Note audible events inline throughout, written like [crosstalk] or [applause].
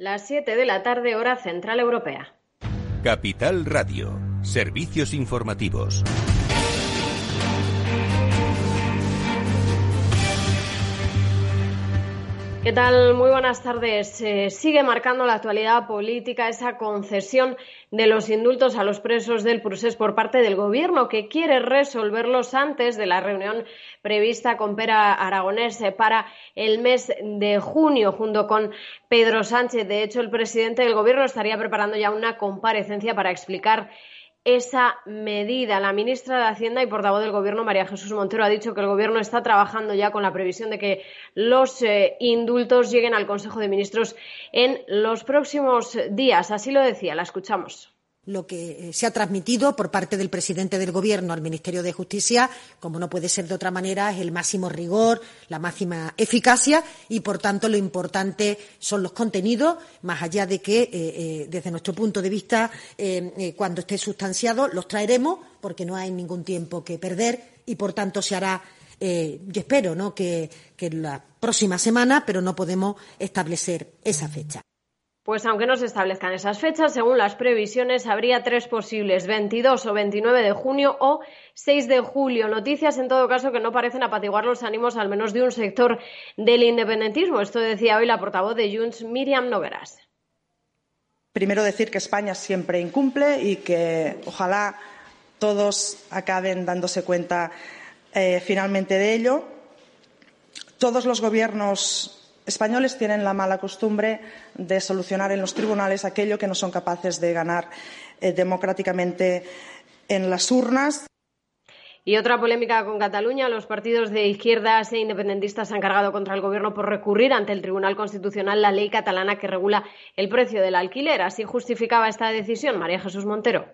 Las 7 de la tarde, hora central europea. Capital Radio. Servicios informativos. ¿Qué tal? Muy buenas tardes. Sigue marcando la actualidad política esa concesión de los indultos a los presos del procés por parte del Gobierno, que quiere resolverlos antes de la reunión prevista con Pera Aragonés para el mes de junio, junto con Pedro Sánchez. De hecho, el presidente del Gobierno estaría preparando ya una comparecencia para explicar esa medida. La ministra de Hacienda y portavoz del Gobierno, María Jesús Montero, ha dicho que el Gobierno está trabajando ya con la previsión de que los eh, indultos lleguen al Consejo de Ministros en los próximos días. Así lo decía, la escuchamos lo que eh, se ha transmitido por parte del presidente del Gobierno al Ministerio de Justicia, como no puede ser de otra manera, es el máximo rigor, la máxima eficacia y, por tanto, lo importante son los contenidos, más allá de que, eh, eh, desde nuestro punto de vista, cuando esté sustanciado, los traeremos porque no hay ningún tiempo que perder y, por tanto, se hará. yo espero ¿no? que la próxima semana, pero no podemos establecer esa fecha. Pues aunque no se establezcan esas fechas, según las previsiones, habría tres posibles, 22 o 29 de junio o 6 de julio. Noticias, en todo caso, que no parecen apaciguar los ánimos, al menos de un sector del independentismo. Esto decía hoy la portavoz de Junts, Miriam Nogueras. Primero decir que España siempre incumple y que ojalá todos acaben dándose cuenta eh, finalmente de ello. Todos los gobiernos españoles tienen la mala costumbre de solucionar en los tribunales aquello que no son capaces de ganar eh, democráticamente en las urnas. Y otra polémica con Cataluña. Los partidos de izquierdas e independentistas han cargado contra el Gobierno por recurrir ante el Tribunal Constitucional la ley catalana que regula el precio del alquiler. Así justificaba esta decisión María Jesús Montero.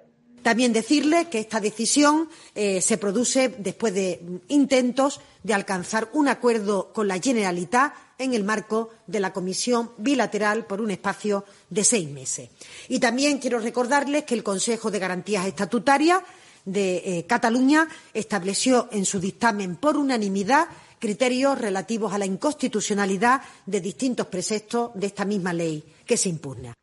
También decirle que esta decisión eh, se produce después de intentos de alcanzar un acuerdo con la Generalitat en el marco de la Comisión Bilateral por un espacio de seis meses. Y también quiero recordarles que el Consejo de Garantías Estatutarias de eh, Cataluña estableció en su dictamen por unanimidad criterios relativos a la inconstitucionalidad de distintos preceptos de esta misma ley que se impugna.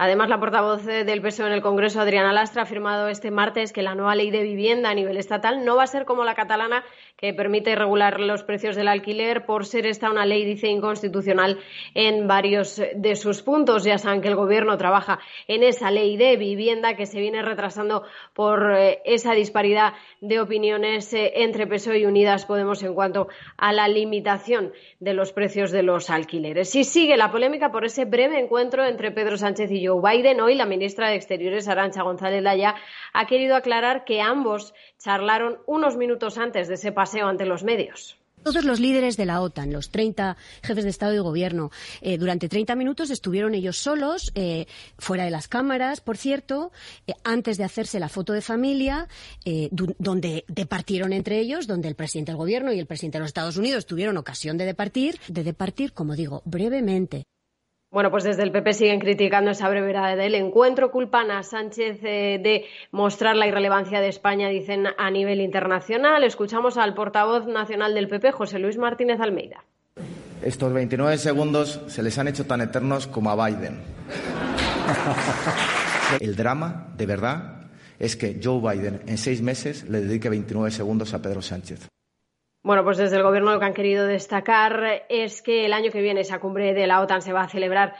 Además, la portavoz del PSOE en el Congreso, Adriana Lastra, ha afirmado este martes que la nueva ley de vivienda a nivel estatal no va a ser como la catalana, que permite regular los precios del alquiler, por ser esta una ley, dice, inconstitucional en varios de sus puntos. Ya saben que el Gobierno trabaja en esa ley de vivienda que se viene retrasando por eh, esa disparidad de opiniones eh, entre PSOE y Unidas Podemos en cuanto a la limitación de los precios de los alquileres. Y sigue la polémica por ese breve encuentro entre Pedro Sánchez y Joe Biden. Hoy la ministra de Exteriores, Arancha González Laya, ha querido aclarar que ambos charlaron unos minutos antes de ese paseo ante los medios. Todos los líderes de la OTAN, los 30 jefes de Estado y Gobierno, eh, durante 30 minutos estuvieron ellos solos, eh, fuera de las cámaras, por cierto, eh, antes de hacerse la foto de familia, donde departieron entre ellos, donde el presidente del Gobierno y el presidente de los Estados Unidos tuvieron ocasión de departir, de departir, como digo, brevemente. Bueno, pues desde el PP siguen criticando esa brevedad del encuentro. Culpan a Sánchez eh, de mostrar la irrelevancia de España, dicen, a nivel internacional. Escuchamos al portavoz nacional del PP, José Luis Martínez Almeida. Estos 29 segundos se les han hecho tan eternos como a Biden. [laughs] El drama, de verdad, es que Joe Biden en seis meses le dedique 29 segundos a Pedro Sánchez. Bueno, pues desde el Gobierno lo que han querido destacar es que el año que viene esa cumbre de la OTAN se va a celebrar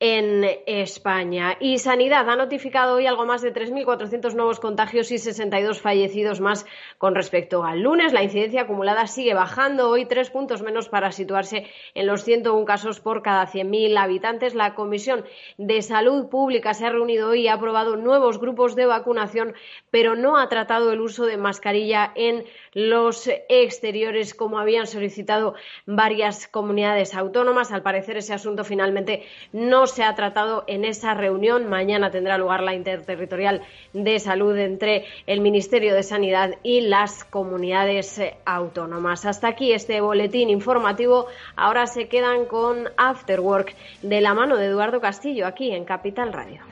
en España. Y Sanidad ha notificado hoy algo más de 3.400 nuevos contagios y 62 fallecidos más con respecto al lunes. La incidencia acumulada sigue bajando, hoy tres puntos menos para situarse en los 101 casos por cada 100.000 habitantes. La Comisión de Salud Pública se ha reunido hoy y ha aprobado nuevos grupos de vacunación, pero no ha tratado el uso de mascarilla en los exteriores como habían solicitado varias comunidades autónomas. Al parecer ese asunto finalmente no se ha tratado en esa reunión. Mañana tendrá lugar la interterritorial de salud entre el Ministerio de Sanidad y las comunidades eh, autónomas. Hasta aquí este boletín informativo. Ahora se quedan con Afterwork de la mano de Eduardo Castillo aquí en Capital Radio.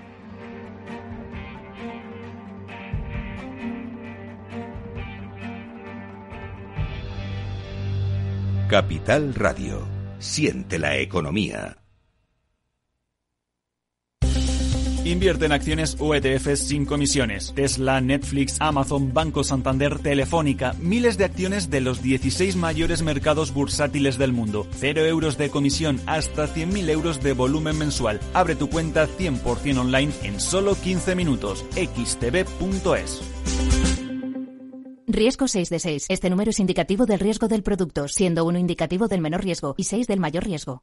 Capital Radio. Siente la economía. Invierte en acciones o ETFs sin comisiones. Tesla, Netflix, Amazon, Banco Santander, Telefónica, miles de acciones de los 16 mayores mercados bursátiles del mundo. Cero euros de comisión hasta 100.000 euros de volumen mensual. Abre tu cuenta 100% online en solo 15 minutos. xtb.es. Riesgo 6 de 6. Este número es indicativo del riesgo del producto, siendo uno indicativo del menor riesgo y 6 del mayor riesgo.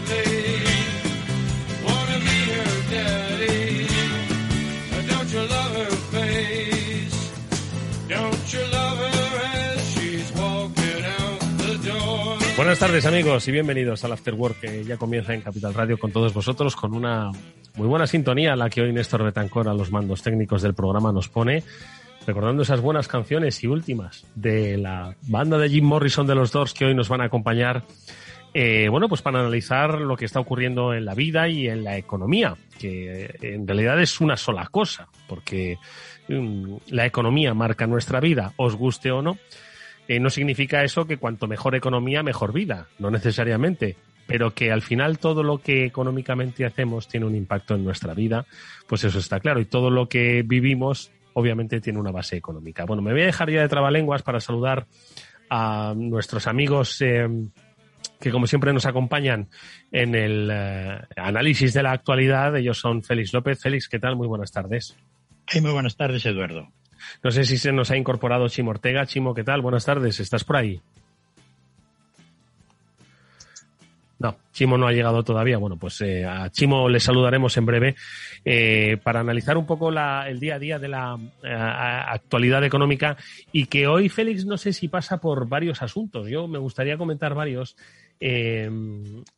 Buenas tardes amigos y bienvenidos al After Work que ya comienza en Capital Radio con todos vosotros con una muy buena sintonía la que hoy Néstor Betancor a los mandos técnicos del programa nos pone recordando esas buenas canciones y últimas de la banda de Jim Morrison de los Doors que hoy nos van a acompañar eh, bueno, pues para analizar lo que está ocurriendo en la vida y en la economía, que en realidad es una sola cosa, porque um, la economía marca nuestra vida, os guste o no, no significa eso que cuanto mejor economía, mejor vida, no necesariamente, pero que al final todo lo que económicamente hacemos tiene un impacto en nuestra vida, pues eso está claro, y todo lo que vivimos obviamente tiene una base económica. Bueno, me voy a dejar ya de trabalenguas para saludar a nuestros amigos eh, que como siempre nos acompañan en el eh, análisis de la actualidad. Ellos son Félix López. Félix, ¿qué tal? Muy buenas tardes. muy buenas tardes, Eduardo. No sé si se nos ha incorporado Chimo Ortega. Chimo, ¿qué tal? Buenas tardes. ¿Estás por ahí? No, Chimo no ha llegado todavía. Bueno, pues eh, a Chimo le saludaremos en breve eh, para analizar un poco el día a día de la eh, actualidad económica y que hoy Félix no sé si pasa por varios asuntos. Yo me gustaría comentar varios.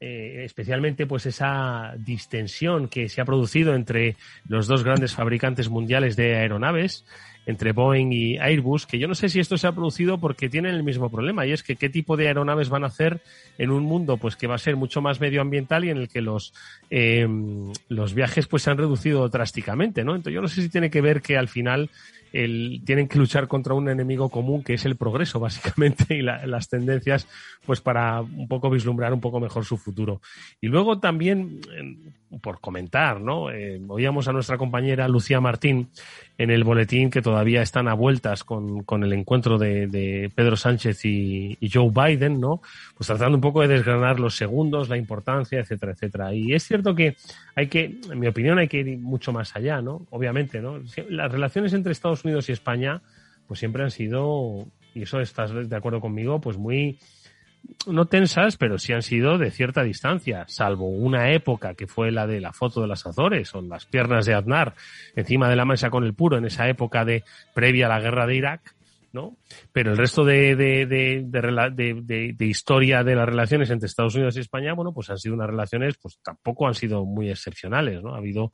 especialmente pues esa distensión que se ha producido entre los dos grandes fabricantes mundiales de aeronaves, entre Boeing y Airbus, que yo no sé si esto se ha producido porque tienen el mismo problema, y es que qué tipo de aeronaves van a hacer en un mundo pues que va a ser mucho más medioambiental y en el que los, eh, los viajes pues se han reducido drásticamente, ¿no? Entonces yo no sé si tiene que ver que al final el, tienen que luchar contra un enemigo común que es el progreso, básicamente, y las tendencias, pues para un poco vislumbrar un poco mejor su futuro. Y luego también, por comentar, ¿no? Eh, oíamos a nuestra compañera Lucía Martín en el boletín que todavía están a vueltas con, con el encuentro de, de Pedro Sánchez y, y, Joe Biden, ¿no? Pues tratando un poco de desgranar los segundos, la importancia, etcétera, etcétera. Y es cierto que hay que, en mi opinión, hay que ir mucho más allá, ¿no? Obviamente, ¿no? Las relaciones entre Estados Unidos y España, pues siempre han sido, y eso estás de acuerdo conmigo, pues muy, no tensas, pero sí han sido de cierta distancia, salvo una época que fue la de la foto de las Azores o las piernas de Aznar encima de la mesa con el puro en esa época de previa a la guerra de Irak, ¿no? Pero el resto de, de, de, de, historia de las relaciones entre Estados Unidos y España, bueno, pues han sido unas relaciones, pues tampoco han sido muy excepcionales, ¿no? Ha habido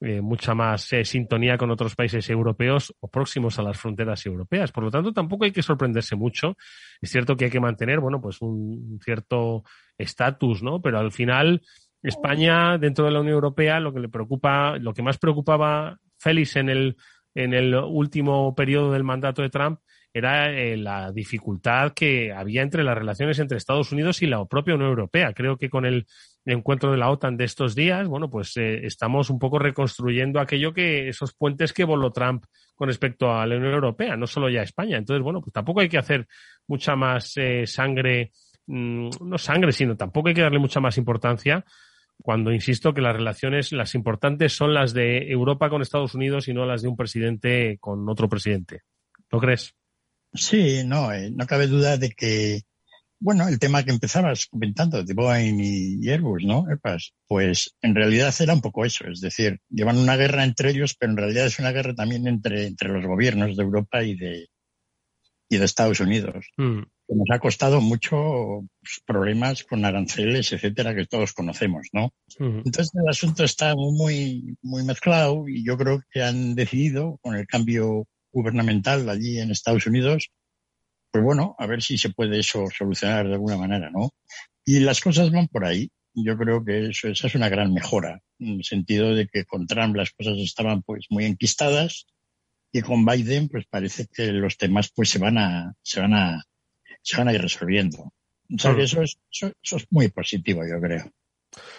eh, mucha más eh, sintonía con otros países europeos o próximos a las fronteras europeas. Por lo tanto, tampoco hay que sorprenderse mucho. Es cierto que hay que mantener, bueno, pues un cierto estatus, ¿no? Pero al final, España, dentro de la Unión Europea, lo que le preocupa, lo que más preocupaba Félix en el, en el último periodo del mandato de Trump era eh, la dificultad que había entre las relaciones entre Estados Unidos y la propia Unión Europea. Creo que con el encuentro de la OTAN de estos días, bueno, pues eh, estamos un poco reconstruyendo aquello que, esos puentes que voló Trump con respecto a la Unión Europea, no solo ya España. Entonces, bueno, pues tampoco hay que hacer mucha más eh, sangre, mm, no sangre, sino tampoco hay que darle mucha más importancia cuando insisto que las relaciones, las importantes son las de Europa con Estados Unidos y no las de un presidente con otro presidente. ¿No crees? Sí, no, eh, no cabe duda de que, bueno, el tema que empezabas comentando de Boeing y Airbus, ¿no? Pues en realidad era un poco eso, es decir, llevan una guerra entre ellos, pero en realidad es una guerra también entre, entre los gobiernos de Europa y de, y de Estados Unidos. Mm. nos ha costado mucho pues, problemas con aranceles, etcétera, que todos conocemos, ¿no? Mm. Entonces el asunto está muy, muy mezclado y yo creo que han decidido, con el cambio gubernamental allí en Estados Unidos, pues bueno, a ver si se puede eso solucionar de alguna manera, ¿no? Y las cosas van por ahí. Yo creo que eso, esa es una gran mejora, en el sentido de que con Trump las cosas estaban pues muy enquistadas y con Biden pues parece que los temas pues se van a, se van a, se van a ir resolviendo. O sea que eso es, eso, es muy positivo, yo creo.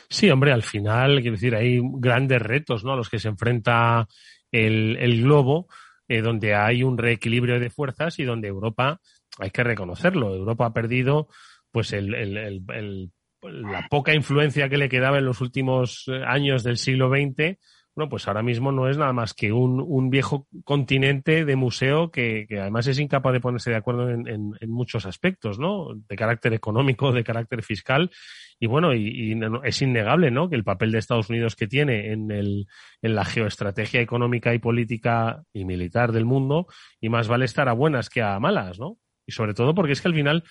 Sí, hombre, al final, quiero decir, hay grandes retos, ¿no? A los que se enfrenta el, el globo, eh, donde hay un reequilibrio de fuerzas y donde Europa, hay que reconocerlo, Europa ha perdido, pues, el, el, el, la poca influencia que le quedaba en los últimos eh, años del siglo XX bueno, pues ahora mismo no es nada más que un, viejo continente de museo que, que, además es incapaz de ponerse de acuerdo en, en, en, muchos aspectos, ¿no? De carácter económico, de carácter fiscal. Y bueno, y, y, es innegable, ¿no? Que el papel de Estados Unidos que tiene en, el, en la geoestrategia económica y política y militar del mundo, y más vale estar a buenas que a malas, ¿no? Y sobre todo porque es que al final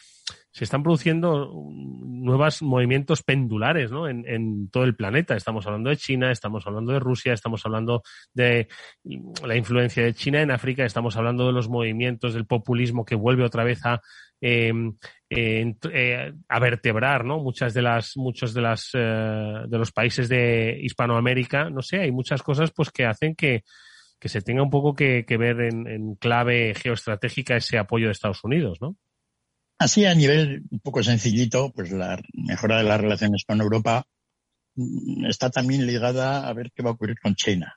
se están produciendo nuevos movimientos pendulares ¿no? en, en, todo el planeta. Estamos hablando de China, estamos hablando de Rusia, estamos hablando de la influencia de China en África, estamos hablando de los movimientos del populismo que vuelve otra vez a, eh, eh, a vertebrar ¿no? muchas de las, muchos de, las, eh, de los países de Hispanoamérica. No sé, hay muchas cosas pues, que hacen que, que se tenga un poco que, que ver en, en, clave geoestratégica ese apoyo de Estados Unidos, ¿no? Así a nivel un poco sencillito, pues la mejora de las relaciones con Europa mm, está también ligada a ver qué va a ocurrir con China.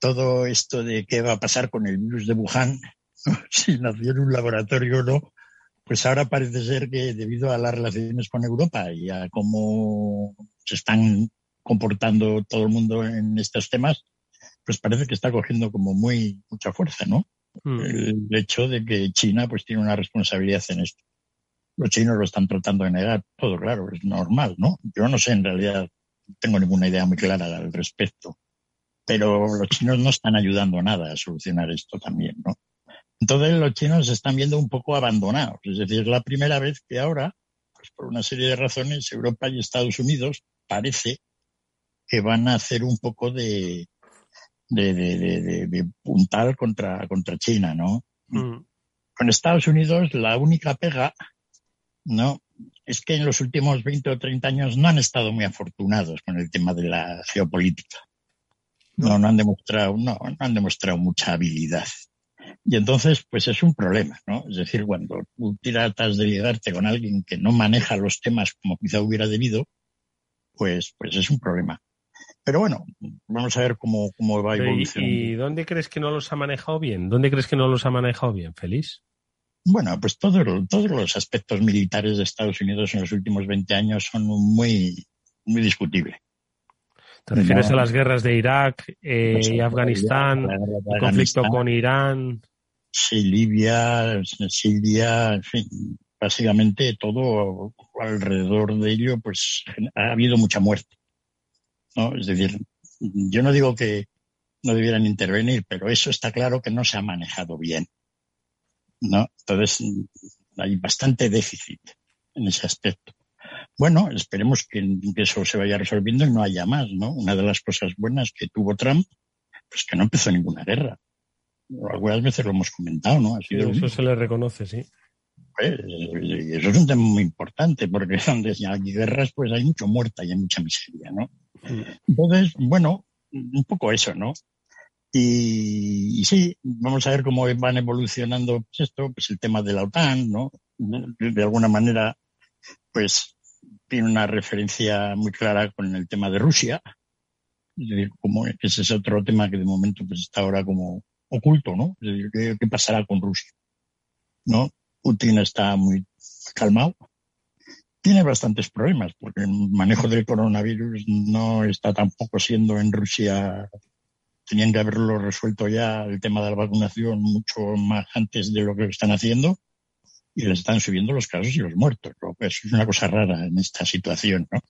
Todo esto de qué va a pasar con el virus de Wuhan, [laughs] si nació en un laboratorio o no, pues ahora parece ser que debido a las relaciones con Europa y a cómo se están comportando todo el mundo en estos temas, pues parece que está cogiendo como muy mucha fuerza, ¿no? Mm. El hecho de que China pues tiene una responsabilidad en esto. Los chinos lo están tratando de negar todo, claro, es normal, ¿no? Yo no sé, en realidad, tengo ninguna idea muy clara al respecto. Pero los chinos no están ayudando nada a solucionar esto también, ¿no? Entonces los chinos se están viendo un poco abandonados. Es decir, es la primera vez que ahora, pues por una serie de razones, Europa y Estados Unidos parece que van a hacer un poco de, de, de, de, de puntal contra, contra China, ¿no? Mm. Con Estados Unidos la única pega, ¿no? Es que en los últimos 20 o 30 años no han estado muy afortunados con el tema de la geopolítica. No, no han demostrado, no, no han demostrado mucha habilidad. Y entonces, pues es un problema, ¿no? Es decir, cuando tú tratas de ligarte con alguien que no maneja los temas como quizá hubiera debido, pues, pues es un problema. Pero bueno, vamos a ver cómo, cómo va evolucionando. ¿Y dónde crees que no los ha manejado bien? ¿Dónde crees que no los ha manejado bien, Feliz? Bueno, pues todo, todos los aspectos militares de Estados Unidos en los últimos 20 años son muy, muy discutibles. ¿Te refieres no, a las guerras de Irak eh, y Afganistán, el conflicto con Irán? Sí, Libia, Siria, en fin, básicamente todo alrededor de ello, pues ha habido mucha muerte. ¿No? Es decir, yo no digo que no debieran intervenir, pero eso está claro que no se ha manejado bien. ¿no? Entonces, hay bastante déficit en ese aspecto. Bueno, esperemos que, que, eso se vaya resolviendo y no haya más, ¿no? Una de las cosas buenas que tuvo Trump, pues que no empezó ninguna guerra. Algunas veces lo hemos comentado, ¿no? Ha sido eso se le reconoce, sí. Pues, eso es un tema muy importante, porque [laughs] donde hay guerras, pues hay mucho muerta y hay mucha miseria, ¿no? Entonces, bueno, un poco eso, ¿no? Y, sí, vamos a ver cómo van evolucionando pues esto, pues el tema de la OTAN, ¿no? De alguna manera, pues tiene una referencia muy clara con el tema de Rusia, como ese es otro tema que de momento pues está ahora como oculto, ¿no? ¿Qué, qué pasará con Rusia? ¿No? Putin está muy calmado, tiene bastantes problemas, porque el manejo del coronavirus no está tampoco siendo en Rusia. Tenían que haberlo resuelto ya el tema de la vacunación mucho más antes de lo que están haciendo y les están subiendo los casos y los muertos. ¿no? Eso es una cosa rara en esta situación, ¿no?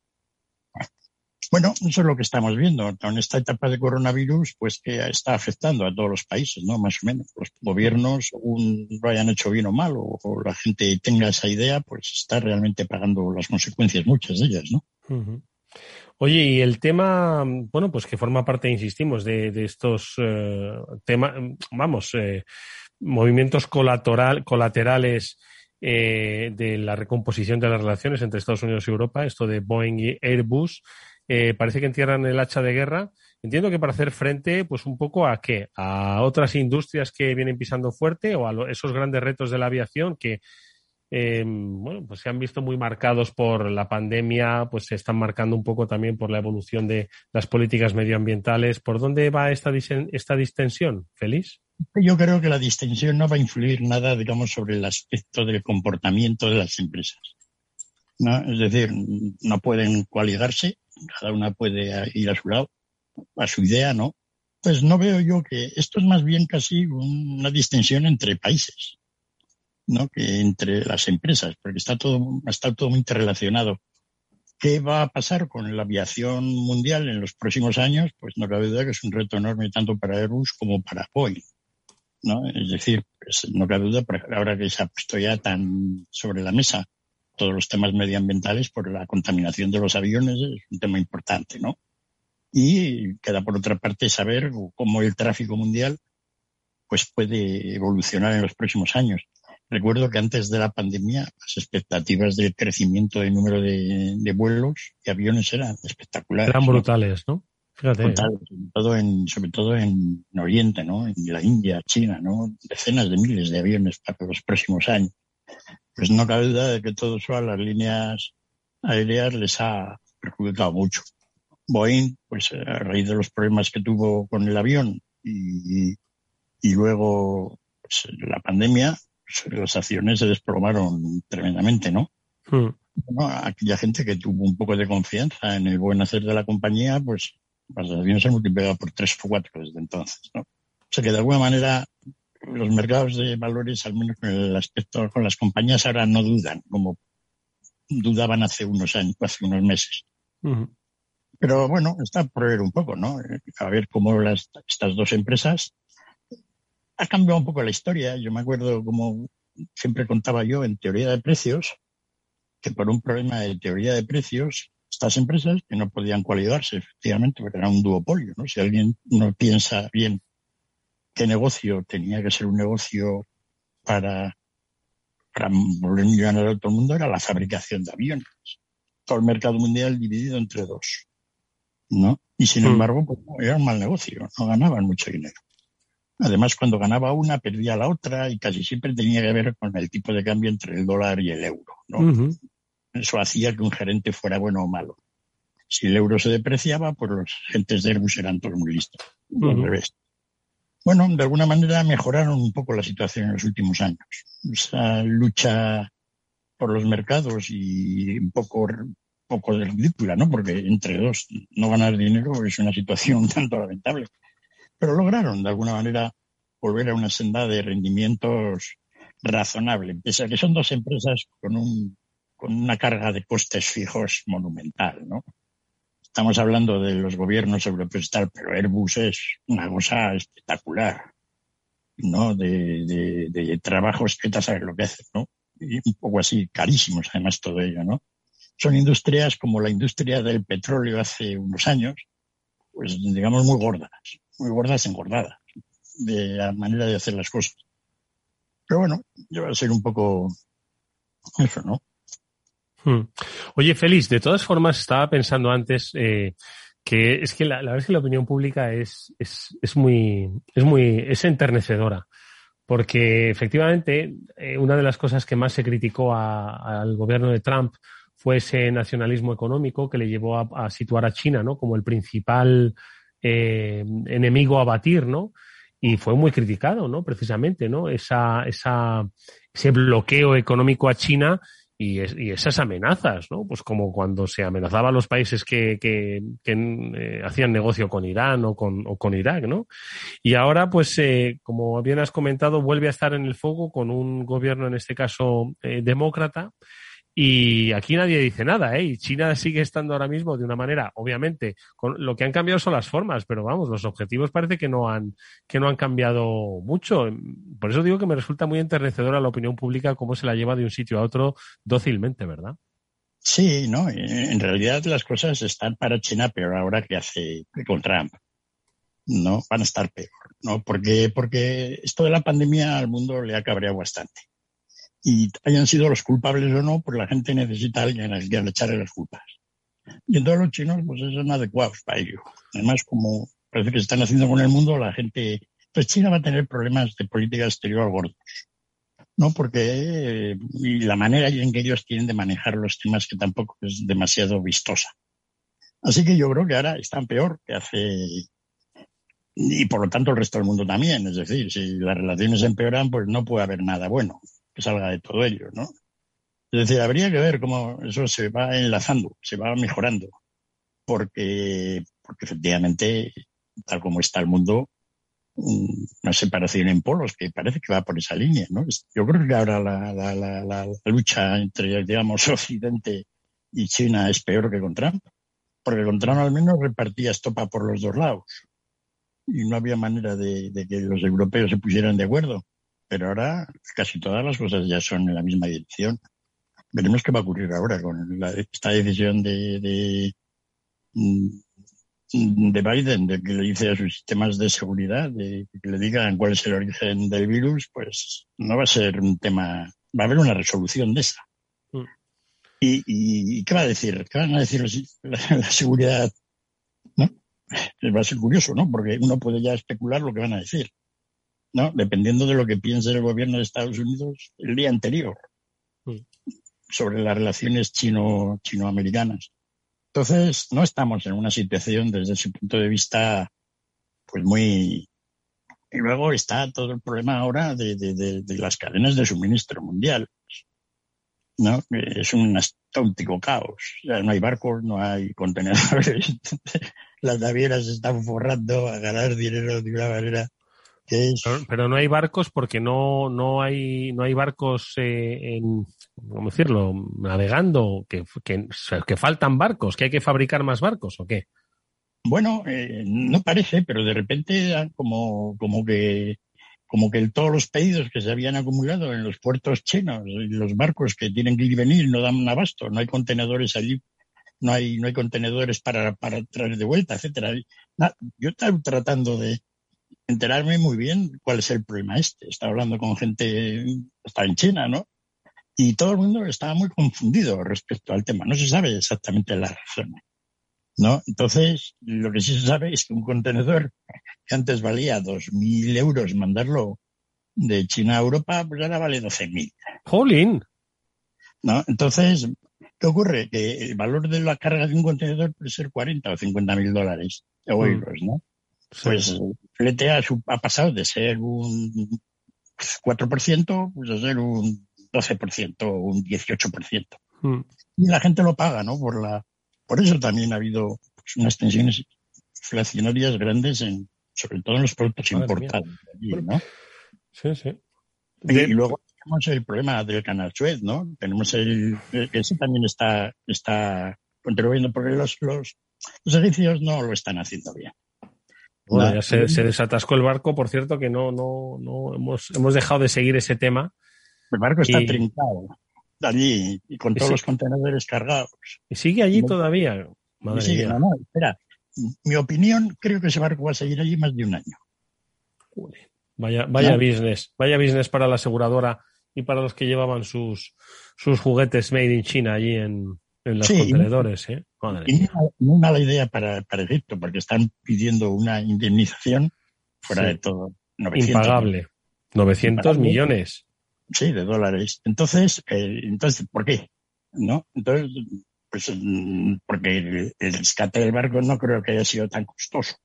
Bueno, eso es lo que estamos viendo. En esta etapa de coronavirus, pues que está afectando a todos los países, ¿no? Más o menos. Los gobiernos, un, lo hayan hecho bien o mal, o, la gente tenga esa idea, pues está realmente pagando las consecuencias, muchas de ellas, ¿no? Oye, y el tema, bueno, pues que forma parte, insistimos, de, estos eh, temas, vamos, eh, movimientos colateral, colaterales eh, de la recomposición de las relaciones entre Estados Unidos y Europa, esto de Boeing y Airbus, parece que entierran el hacha de guerra. Entiendo que para hacer frente, pues un poco a qué, a otras industrias que vienen pisando fuerte o a esos grandes retos de la aviación que eh, bueno, pues se han visto muy marcados por la pandemia, pues se están marcando un poco también por la evolución de las políticas medioambientales. ¿Por dónde va esta, esta distensión, Feliz? Yo creo que la distensión no va a influir nada, digamos, sobre el aspecto del comportamiento de las empresas. ¿No? Es decir, no pueden coaligarse, cada una puede ir a su lado, a su idea, ¿no? Pues no veo yo que esto es más bien casi una distensión entre países. ¿no? que entre las empresas, porque está todo, está todo muy interrelacionado. ¿Qué va a pasar con la aviación mundial en los próximos años? Pues no cabe duda que es un reto enorme tanto para Airbus como para Boeing. ¿no? Es decir, pues no cabe duda, ahora que se ha puesto ya tan sobre la mesa todos los temas medioambientales por la contaminación de los aviones, es un tema importante, ¿no? Y queda por otra parte saber cómo el tráfico mundial pues puede evolucionar en los próximos años. Recuerdo que antes de la pandemia las expectativas de crecimiento del número de, vuelos y aviones eran espectaculares. Eran brutales, ¿no? Fíjate. Brutales, sobre todo en, sobre todo en Oriente, ¿no? En la India, China, ¿no? Decenas de miles de aviones para los próximos años. Pues no cabe duda de que todo eso a las líneas aéreas les ha perjudicado mucho. Boeing, pues a raíz de los problemas que tuvo con el avión y, y luego pues, la pandemia, las acciones se desplomaron tremendamente, ¿no? Hmm. aquella gente que tuvo un poco de confianza en el buen hacer de la compañía, pues las acciones se han multiplicado por tres o cuatro desde entonces, ¿no? O sea que de alguna manera los mercados de valores, al menos con el aspecto con las compañías, ahora no dudan, como dudaban hace unos años, hace unos meses. Pero bueno, está por ver un poco, ¿no? A ver cómo las, estas dos empresas ha cambiado un poco la historia. Yo me acuerdo, como siempre contaba yo, en teoría de precios, que por un problema de teoría de precios, estas empresas que no podían coaligarse, efectivamente, porque era un duopolio, ¿no? Si alguien no piensa bien qué negocio tenía que ser un negocio para, para volver millonario a todo el mundo, era la fabricación de aviones. Todo el mercado mundial dividido entre dos, ¿no? Y sin hmm. embargo, pues, era un mal negocio, no ganaban mucho dinero. Además, cuando ganaba una, perdía la otra y casi siempre tenía que ver con el tipo de cambio entre el dólar y el euro. ¿no? Eso hacía que un gerente fuera bueno o malo. Si el euro se depreciaba, pues los gentes de Airbus eran todos muy listos. Bueno, de alguna manera mejoraron un poco la situación en los últimos años. Esa lucha por los mercados y un poco, poco ridícula, ¿no? Porque entre dos no ganar dinero es una situación [laughs] tanto lamentable pero lograron de alguna manera volver a una senda de rendimientos razonable, pese a que son dos empresas con, un, con una carga de costes fijos monumental, ¿no? Estamos hablando de los gobiernos europeos tal, pero Airbus es una cosa espectacular, ¿no? De, de, de trabajos que te sabes lo que hace, ¿no? Y un poco así, carísimos además todo ello, ¿no? Son industrias como la industria del petróleo hace unos años, pues digamos muy gordas, muy gordas engordadas de la manera de hacer las cosas. Pero bueno, yo voy a ser un poco eso, ¿no? Hmm. Oye, Félix, de todas formas, estaba pensando antes eh, que es que la, verdad es que la opinión pública es, es, es muy, es muy, es enternecedora. Porque efectivamente, eh, una de las cosas que más se criticó al gobierno de Trump fue ese nacionalismo económico que le llevó a, situar a China, ¿no? Como el principal eh, enemigo a batir, ¿no? Y fue muy criticado, ¿no? Precisamente, ¿no? Esa, esa, ese bloqueo económico a China y, esas amenazas, ¿no? Pues como cuando se amenazaba a los países que, que, eh, hacían negocio con Irán o con, o con Irak, ¿no? Y ahora, pues, eh, como bien has comentado, vuelve a estar en el fuego con un gobierno, en este caso, demócrata, y aquí nadie dice nada, ¿eh? Y China sigue estando ahora mismo de una manera, obviamente, con, lo que han cambiado son las formas, pero vamos, los objetivos parece que no han, que no han cambiado mucho. Por eso digo que me resulta muy enternecedora la opinión pública cómo se la lleva de un sitio a otro dócilmente, ¿verdad? Sí, no, en realidad las cosas están para China peor ahora que hace con Trump. No, van a estar peor, ¿no? Porque, porque esto de la pandemia al mundo le ha cabreado bastante. Y hayan sido los culpables o no, pues la gente necesita alguien a quien echarle las culpas. Y en todos los chinos, pues son adecuados para ello. Además, como parece que se están haciendo con el mundo, la gente, pues China va a tener problemas de política exterior gordos. ¿no? Porque y la manera en que ellos tienen de manejar los temas que tampoco es demasiado vistosa. Así que yo creo que ahora están peor que hace y por lo tanto el resto del mundo también. Es decir, si las relaciones empeoran, pues no puede haber nada bueno salga de todo ello, ¿no? Es decir, habría que ver cómo eso se va enlazando, se va mejorando, porque, porque efectivamente, tal como está el mundo, una separación en polos que parece que va por esa línea, ¿no? Yo creo que ahora la, la, lucha entre, digamos, [laughs] Occidente y China es peor que con Trump, porque con Trump al menos repartía estopa por los dos lados y no había manera de, que los europeos se pusieran de acuerdo. Pero ahora casi todas las cosas ya son en la misma dirección. Veremos qué va a ocurrir ahora con la, esta decisión de, de mm, de Biden, de que le dice a sus sistemas de seguridad, de que le digan cuál es el origen del virus, pues no va a ser un tema, va a haber una resolución de esa. Mm. ¿Y, y, qué va a decir? ¿Qué van a decir la, la, seguridad? ¿No? Va a ser curioso, ¿no? Porque uno puede ya especular lo que van a decir, ¿no? Dependiendo de lo que piense el gobierno de Estados Unidos el día anterior mm. sobre las relaciones chino, chinoamericanas. Entonces, no estamos en una situación desde ese punto de vista, pues muy... Y luego está todo el problema ahora de, de, de, las cadenas de suministro mundial. ¿no? Es un auténtico caos. No hay barcos, no hay contenedores. [laughs] Las navieras están forrando a ganar dinero de una manera pero, no hay barcos porque no, no, hay, no hay barcos eh, en, ¿cómo decirlo? Navegando, que, que, que, faltan barcos, que hay que fabricar más barcos o qué? Bueno, eh, no parece, pero de repente como, como que como que todos los pedidos que se habían acumulado en los puertos chinos y los barcos que tienen que ir y venir no dan un abasto, no hay contenedores allí, no hay, no hay contenedores para, para traer de vuelta, etcétera. Yo estaba tratando de, enterarme muy bien cuál es el problema este. Estaba hablando con gente, está en China, ¿no? Y todo el mundo estaba muy confundido respecto al tema. No se sabe exactamente la razón. ¿No? Entonces, lo que sí se sabe es que un contenedor que antes valía 2.000 euros mandarlo de China a Europa, pues ahora vale 12.000. ¡Jolín! ¿No? Entonces, ¿qué ocurre? Que el valor de la carga de un contenedor puede ser 40 o 50 mil dólares o mm. euros, ¿no? Pues flete ha, ha, pasado de ser un 4% pues a ser un 12% o un 18%. Mm. Y la gente lo paga, ¿no? Por la por eso también ha habido pues, unas tensiones inflacionarias grandes en sobre todo en los productos importados ¿no? Sí, sí. Y, luego tenemos el problema del canal Suez, ¿no? Tenemos el, ese también está está contribuyendo porque los, los los servicios no lo están haciendo bien. Bueno, ya se, desatascó el barco, por cierto, que no, no, no hemos, hemos dejado de seguir ese tema. El barco está trincado allí y con todos los contenedores cargados. ¿Y sigue allí todavía? Madre sigue, no, no, espera. Mi opinión, creo que ese barco va a seguir allí más de un año. Vaya, vaya business, vaya business para la aseguradora y para los que llevaban sus, sus juguetes made in China allí en, en los contenedores, ¿eh? Y muy mala idea para, para, Egipto, porque están pidiendo una indemnización fuera de todo. Impagable. 900 millones. Sí, de dólares. Entonces, eh, entonces, ¿por qué? ¿No? Entonces, pues, mm, porque el, el, rescate del barco no creo que haya sido tan costoso.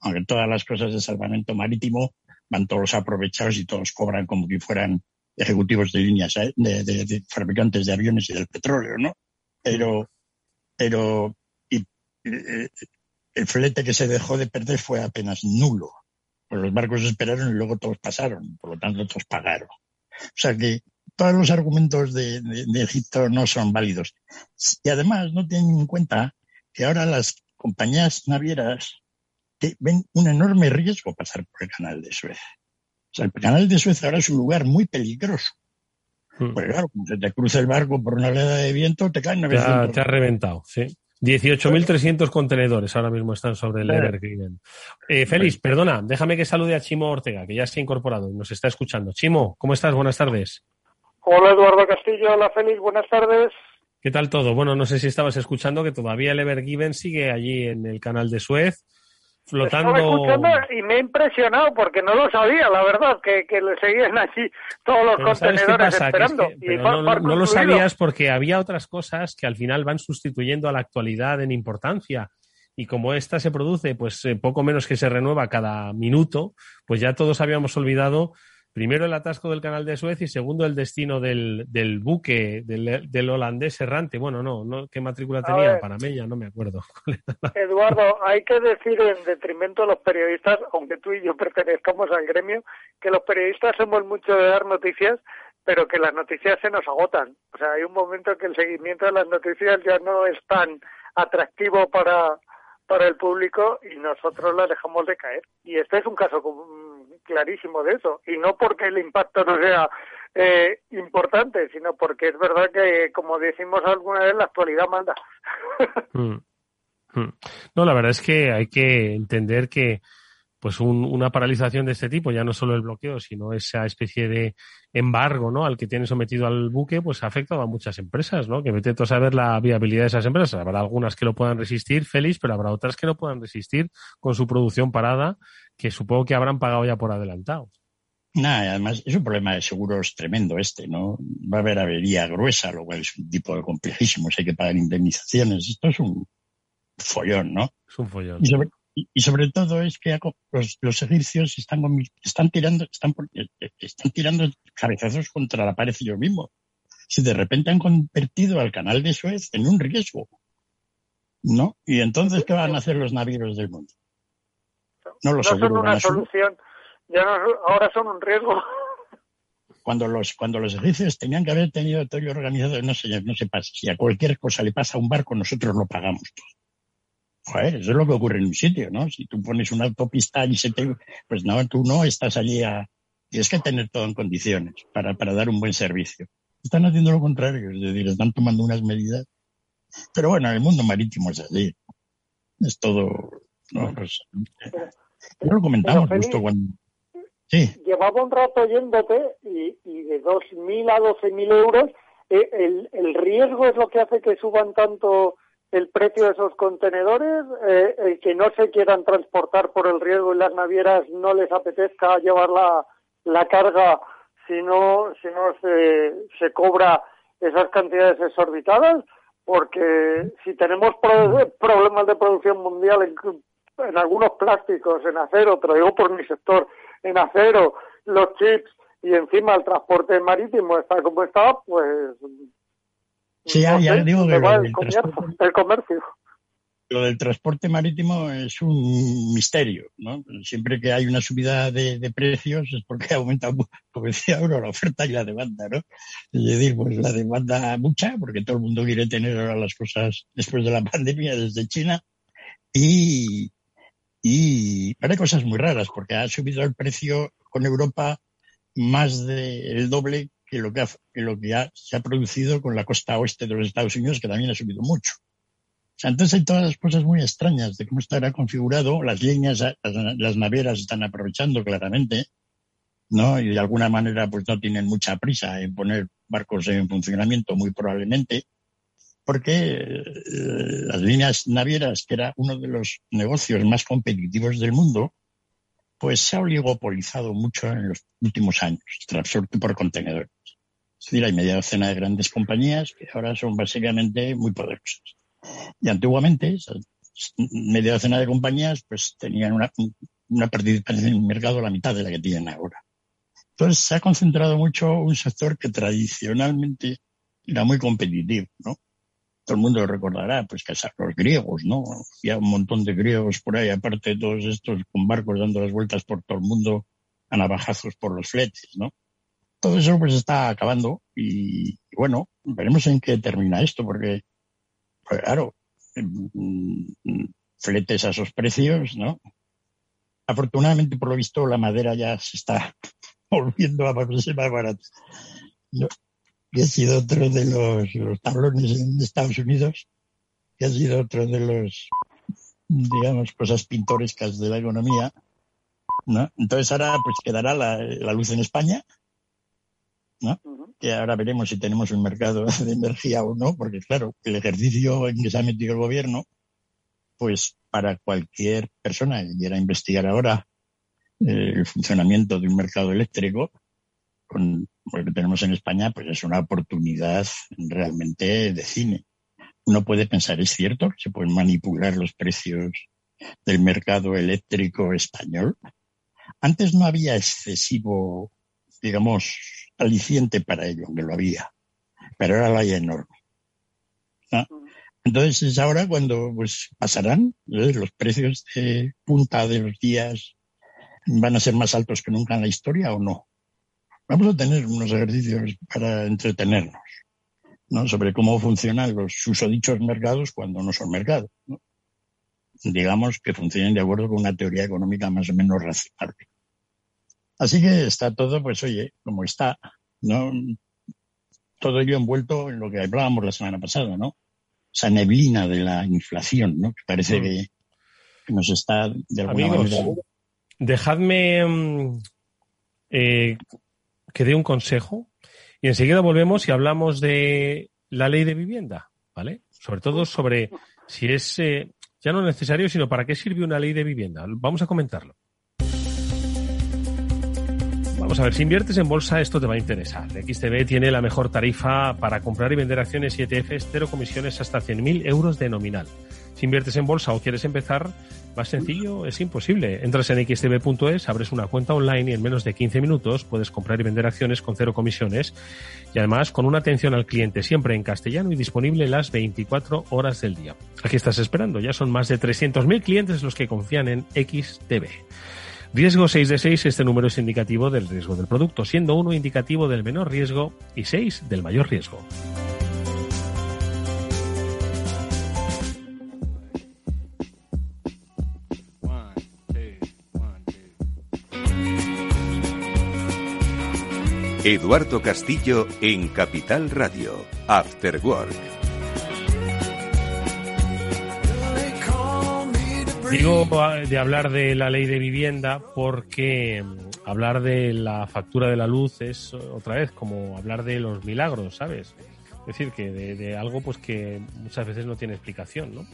Aunque todas las cosas de salvamento marítimo van todos aprovechados y todos cobran como que fueran ejecutivos de líneas, eh, de, de, de fabricantes de aviones y del petróleo, ¿no? pero, pero el flete que se dejó de perder fue apenas nulo. Pues los barcos esperaron y luego todos pasaron, por lo tanto todos pagaron. O sea que todos los argumentos de Egipto no son válidos. Y además no tienen en cuenta que ahora las compañías navieras ven un enorme riesgo pasar por el canal de Suez. O sea, el canal de Suez ahora es un lugar muy peligroso Mm. Pues claro, cuando se te cruza el barco por una oleada de viento, te caen 900. Te ha, reventado, sí. 18.300 contenedores ahora mismo están sobre el Evergreen. Eh, Félix, perdona, déjame que salude a Chimo Ortega, que ya se ha incorporado y nos está escuchando. Chimo, ¿cómo estás? Buenas tardes. Hola Eduardo Castillo, hola Félix, buenas tardes. ¿Qué tal todo? Bueno, no sé si estabas escuchando que todavía el Evergiven sigue allí en el canal de Suez, flotando. Y me he impresionado porque no lo sabía, la verdad, que, que le seguían allí todos los contenedores esperando. no, lo sabías porque había otras cosas que al final van sustituyendo a la actualidad en importancia. Y como esta se produce, pues eh, poco menos que se renueva cada minuto, pues ya todos habíamos olvidado primero el atasco del canal de Suez y segundo el destino del, del buque del, holandés errante. Bueno, no, no ¿qué matrícula tenía? Panameña, no me acuerdo. [laughs] Eduardo, hay que decir en detrimento de los periodistas, aunque tú y yo [laughs] pertenezcamos al gremio, que los periodistas somos mucho de dar noticias, pero que las noticias se nos agotan. O sea, hay un momento en que el seguimiento de las noticias ya no es tan atractivo para, para el público y nosotros las dejamos de caer. Y este es un caso clarísimo de eso. Y no porque el impacto no sea eh, importante, sino porque es verdad que, como decimos alguna vez, la actualidad manda. [laughs] Mm. Mm. No, la verdad es que hay que entender que pues una paralización de este tipo, ya no solo el bloqueo, sino esa especie de embargo ¿no? al que tiene sometido al buque, pues ha afectado a muchas empresas, ¿no? Que vete a saber la viabilidad de esas empresas. Habrá algunas que lo puedan resistir, feliz, pero habrá otras que no puedan resistir con su producción parada, que supongo que habrán pagado ya por adelantado. Nada, además es un problema de seguros tremendo este, ¿no? Va a haber avería gruesa, lo cual es un tipo de complejísimo, hay que pagar indemnizaciones. Esto es un follón, ¿no? Es un follón y, sobre todo es que los, egipcios están, están tirando están, eh, eh, están tirando cabezazos contra la pared ellos mismos. Si de repente han convertido al canal de Suez en un riesgo, ¿no? Y entonces, ¿qué van a hacer los navíos del mundo? No, los son una solución, ya ahora son un riesgo. Cuando los, cuando los egipcios tenían que haber tenido todo organizado, no sé, no se pasa. Si a cualquier cosa le pasa a un barco, nosotros lo pagamos todo eso es lo que ocurre en un sitio, ¿no? Si tú pones una autopista y se te... Pues no, tú no estás allí a... Tienes que tener todo en condiciones para, para dar un buen servicio. Están haciendo lo contrario, es decir, están tomando unas medidas. Pero bueno, el mundo marítimo es así. Es todo... ¿no? Pues, ya lo comentamos justo cuando... Sí. Llevaba un rato yéndote y, y de 2.000 a 12.000 euros, eh, el, el riesgo es lo que hace que suban tanto el precio de esos contenedores, eh, el que no se quieran transportar por el riesgo y las navieras no les apetezca llevar la, la carga si no, si no se, se cobra esas cantidades exorbitadas, porque si tenemos problemas de producción mundial en, en algunos plásticos, en acero, traigo por mi sector, en acero, los chips y encima el transporte marítimo está como está, pues Sí, ya, digo que lo del, el comercio. Lo del transporte marítimo es un misterio, ¿no? Siempre que hay una subida de, precios es porque aumenta, como decía uno, la oferta y la demanda, ¿no? Es decir, pues la demanda mucha, porque todo el mundo quiere tener ahora las cosas después de la [laughs] pandemia desde China. Y, y hay cosas muy raras, porque ha subido el precio con Europa más del doble que lo que, lo que se ha producido con la costa oeste de los Estados Unidos, que también ha subido mucho. O sea, entonces hay todas las cosas muy extrañas de cómo estará configurado. Las líneas, las, navieras están aprovechando claramente, ¿no? Y de alguna manera, pues no tienen mucha prisa en poner barcos en funcionamiento, muy probablemente, porque eh, las líneas navieras, que era uno de los negocios más competitivos del mundo, pues se ha oligopolizado mucho en los últimos años, transporte por contenedores. Es decir, hay media docena de grandes compañías que ahora son básicamente muy poderosas. Y antiguamente, media docena de compañías pues tenían una, participación en el mercado la mitad de la que tienen ahora. Entonces se ha concentrado mucho un sector que tradicionalmente era muy competitivo, ¿no? Todo el mundo lo recordará, pues que los griegos, ¿no? Había un montón de griegos por ahí, aparte de todos estos con barcos dando las vueltas por todo el mundo a navajazos por los fletes, ¿no? Todo eso pues está acabando y, bueno, veremos en qué termina esto, porque, pues, claro, mm, fletes a esos precios, ¿no? Afortunadamente, por lo visto, la madera ya se está [laughs] volviendo a ser más barata. que ha sido otro de los, tablones en Estados Unidos, que ha sido otro de los, digamos, cosas pintorescas de la economía. ¿no? Entonces ahora pues quedará la luz en España, ¿no? que ahora veremos si tenemos un mercado [laughs] de energía o no, porque claro, el ejercicio en que se ha metido el gobierno, pues para cualquier persona que quiera investigar ahora eh, el funcionamiento de un mercado eléctrico, con lo que tenemos en España, pues es una oportunidad realmente de cine. Uno puede pensar, es cierto, que se pueden manipular los precios del mercado eléctrico español. Antes no había excesivo, digamos, aliciente para ello, aunque lo había, pero ahora lo hay enorme. Entonces es ahora cuando pues pasarán los precios de punta de los días van a ser más altos que nunca en la historia o no. Vamos a tener unos ejercicios para entretenernos, ¿no? Sobre cómo funcionan los susodichos mercados cuando no son mercados, Digamos que funcionen de acuerdo con una teoría económica más o menos razonable. Así que está todo, pues oye, como está, ¿no? Todo ello envuelto en lo que hablábamos la semana pasada, ¿no? Esa neblina de la inflación, ¿no? Que parece mm. que, nos está de alguna manera... Dejadme mm, eh, que dé un consejo y enseguida volvemos y hablamos de la ley de vivienda, ¿vale? Sobre todo sobre si es eh, ya no necesario, sino para qué sirve una ley de vivienda. Vamos a comentarlo. Vamos a ver, si inviertes en bolsa, esto te va a interesar. XTB tiene la mejor tarifa para comprar y vender acciones y ETFs, cero comisiones hasta 100.000 euros de nominal. Si inviertes en bolsa o quieres empezar, más sencillo es imposible. Entras en xtb.es, abres una cuenta online y en menos de 15 minutos puedes comprar y vender acciones con cero comisiones y además con una atención al cliente siempre en castellano y disponible las 24 horas del día. Aquí estás esperando, ya son más de 300.000 clientes los que confían en XTB. Riesgo 6 de 6, este número es indicativo del riesgo del producto, siendo 1 indicativo del menor riesgo y 6 del mayor riesgo. Eduardo Castillo en Capital Radio, After Work. Digo de hablar de la ley de vivienda porque mm, hablar de la factura de la luz es otra vez como hablar de los milagros, ¿sabes? Es decir, que de, algo pues que muchas veces no tiene explicación, ¿no?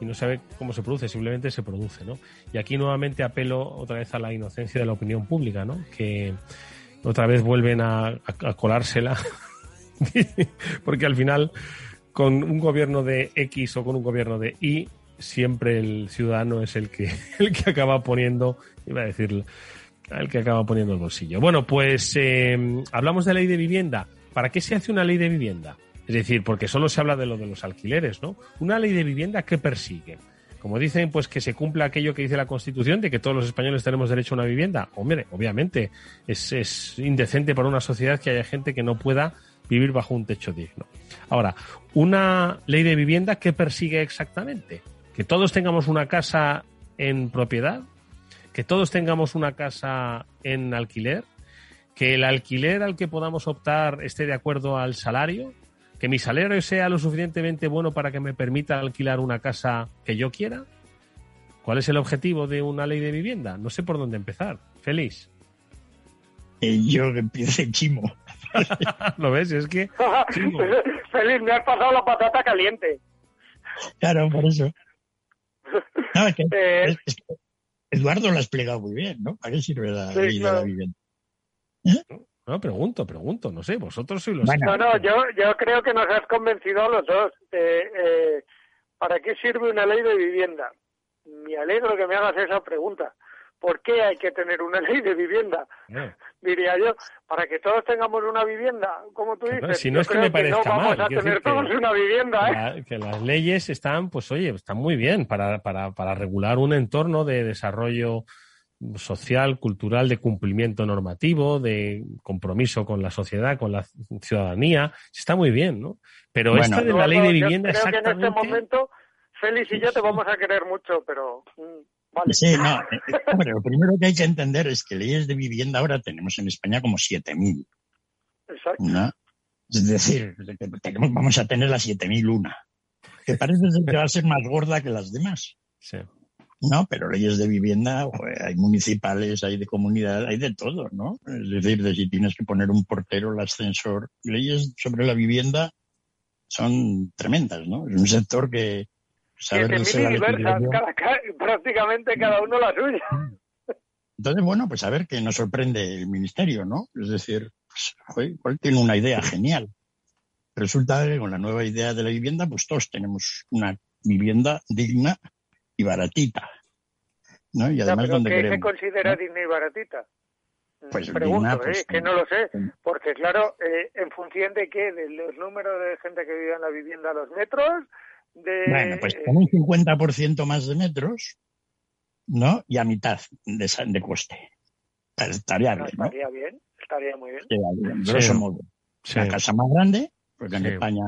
Y no sabe cómo se produce, simplemente se produce, ¿no? Y aquí nuevamente apelo otra vez a la inocencia de la opinión pública, ¿no? Que otra vez vuelven a, a colársela [laughs] porque al final con un gobierno de X o con un gobierno de Y siempre el ciudadano es el que, [laughs] el que acaba poniendo, iba a decir, el que acaba poniendo el bolsillo. Bueno, pues eh, hablamos de ley de vivienda. ¿Para qué se hace una ley de vivienda? Es decir, porque solo se habla de lo de los alquileres, ¿no? Una ley de vivienda que persigue. Como dicen, pues que se cumpla aquello que dice la Constitución de que todos los españoles tenemos derecho a una vivienda. Hombre, obviamente, es, es indecente para una sociedad que haya gente que no pueda vivir bajo un techo digno. Ahora, una ley de vivienda que persigue exactamente que todos tengamos una casa en propiedad, que todos tengamos una casa en alquiler, que el alquiler al que podamos optar esté de acuerdo al salario, que mi salario sea lo suficientemente bueno para que me permita alquilar una casa que yo quiera. ¿Cuál es el objetivo de una ley de vivienda? No sé por dónde empezar. Feliz. Y yo que empiece chimo. [laughs] ¿Lo ves? Es que... [laughs] Feliz, me has pasado la patata caliente. Claro, por eso. [laughs] Eh, Eduardo lo ha explicado muy bien, ¿no? ¿Para qué sirve la ley de la vivienda? ¿Eh? No, pregunto, pregunto, no sé, vosotros sois los... no, no, yo, yo creo que nos has convencido a los dos. Eh, ¿Para qué sirve una ley de vivienda? Me alegro que me hagas esa pregunta. ¿Por qué hay que tener una [laughs] ley de vivienda? Diría yo, para que todos tengamos una vivienda, como tú dices. si no es que me parezca no vamos a tener todos una vivienda, ¿eh? que las leyes están, pues oye, están muy bien para, para, para regular un entorno de desarrollo social, cultural, de cumplimiento normativo, de compromiso con la sociedad, con la ciudadanía, está muy bien, ¿no? Pero esta de la ley de vivienda yo creo que en este momento Félix y yo te vamos a querer mucho, pero Sí, no. Eh, eh, lo primero que hay que entender es que leyes de vivienda ahora tenemos en España como 7.000. Exacto. Es decir, tenemos, vamos a tener la 7001, que parece que va a ser más gorda que las demás. Sí. No, pero leyes de vivienda, hay municipales, hay de comunidad, hay de todo, ¿no? Es decir, de si tienes que poner un portero, el ascensor. Leyes sobre la vivienda son tremendas, ¿no? Es un sector que saber diversas, prácticamente cada uno la suya. Entonces, bueno, pues a ver qué nos sorprende el ministerio, ¿no? Es decir, pues, igual tiene una idea genial. Resulta que con la nueva idea de la vivienda, pues todos tenemos una vivienda digna y baratita. ¿no? Y además, donde ¿Qué se considera digna y baratita? Pues Pregunto, pues, ¿eh? que no lo sé, porque claro, eh, en función de qué, de los números de gente que vive en la vivienda a los metros, de... Bueno, pues con un 50% más de metros, ¿no? Y a mitad de, de coste. Estaría bien, ¿no? Estaría bien, estaría muy bien. Estaría modo. La casa más grande, porque en España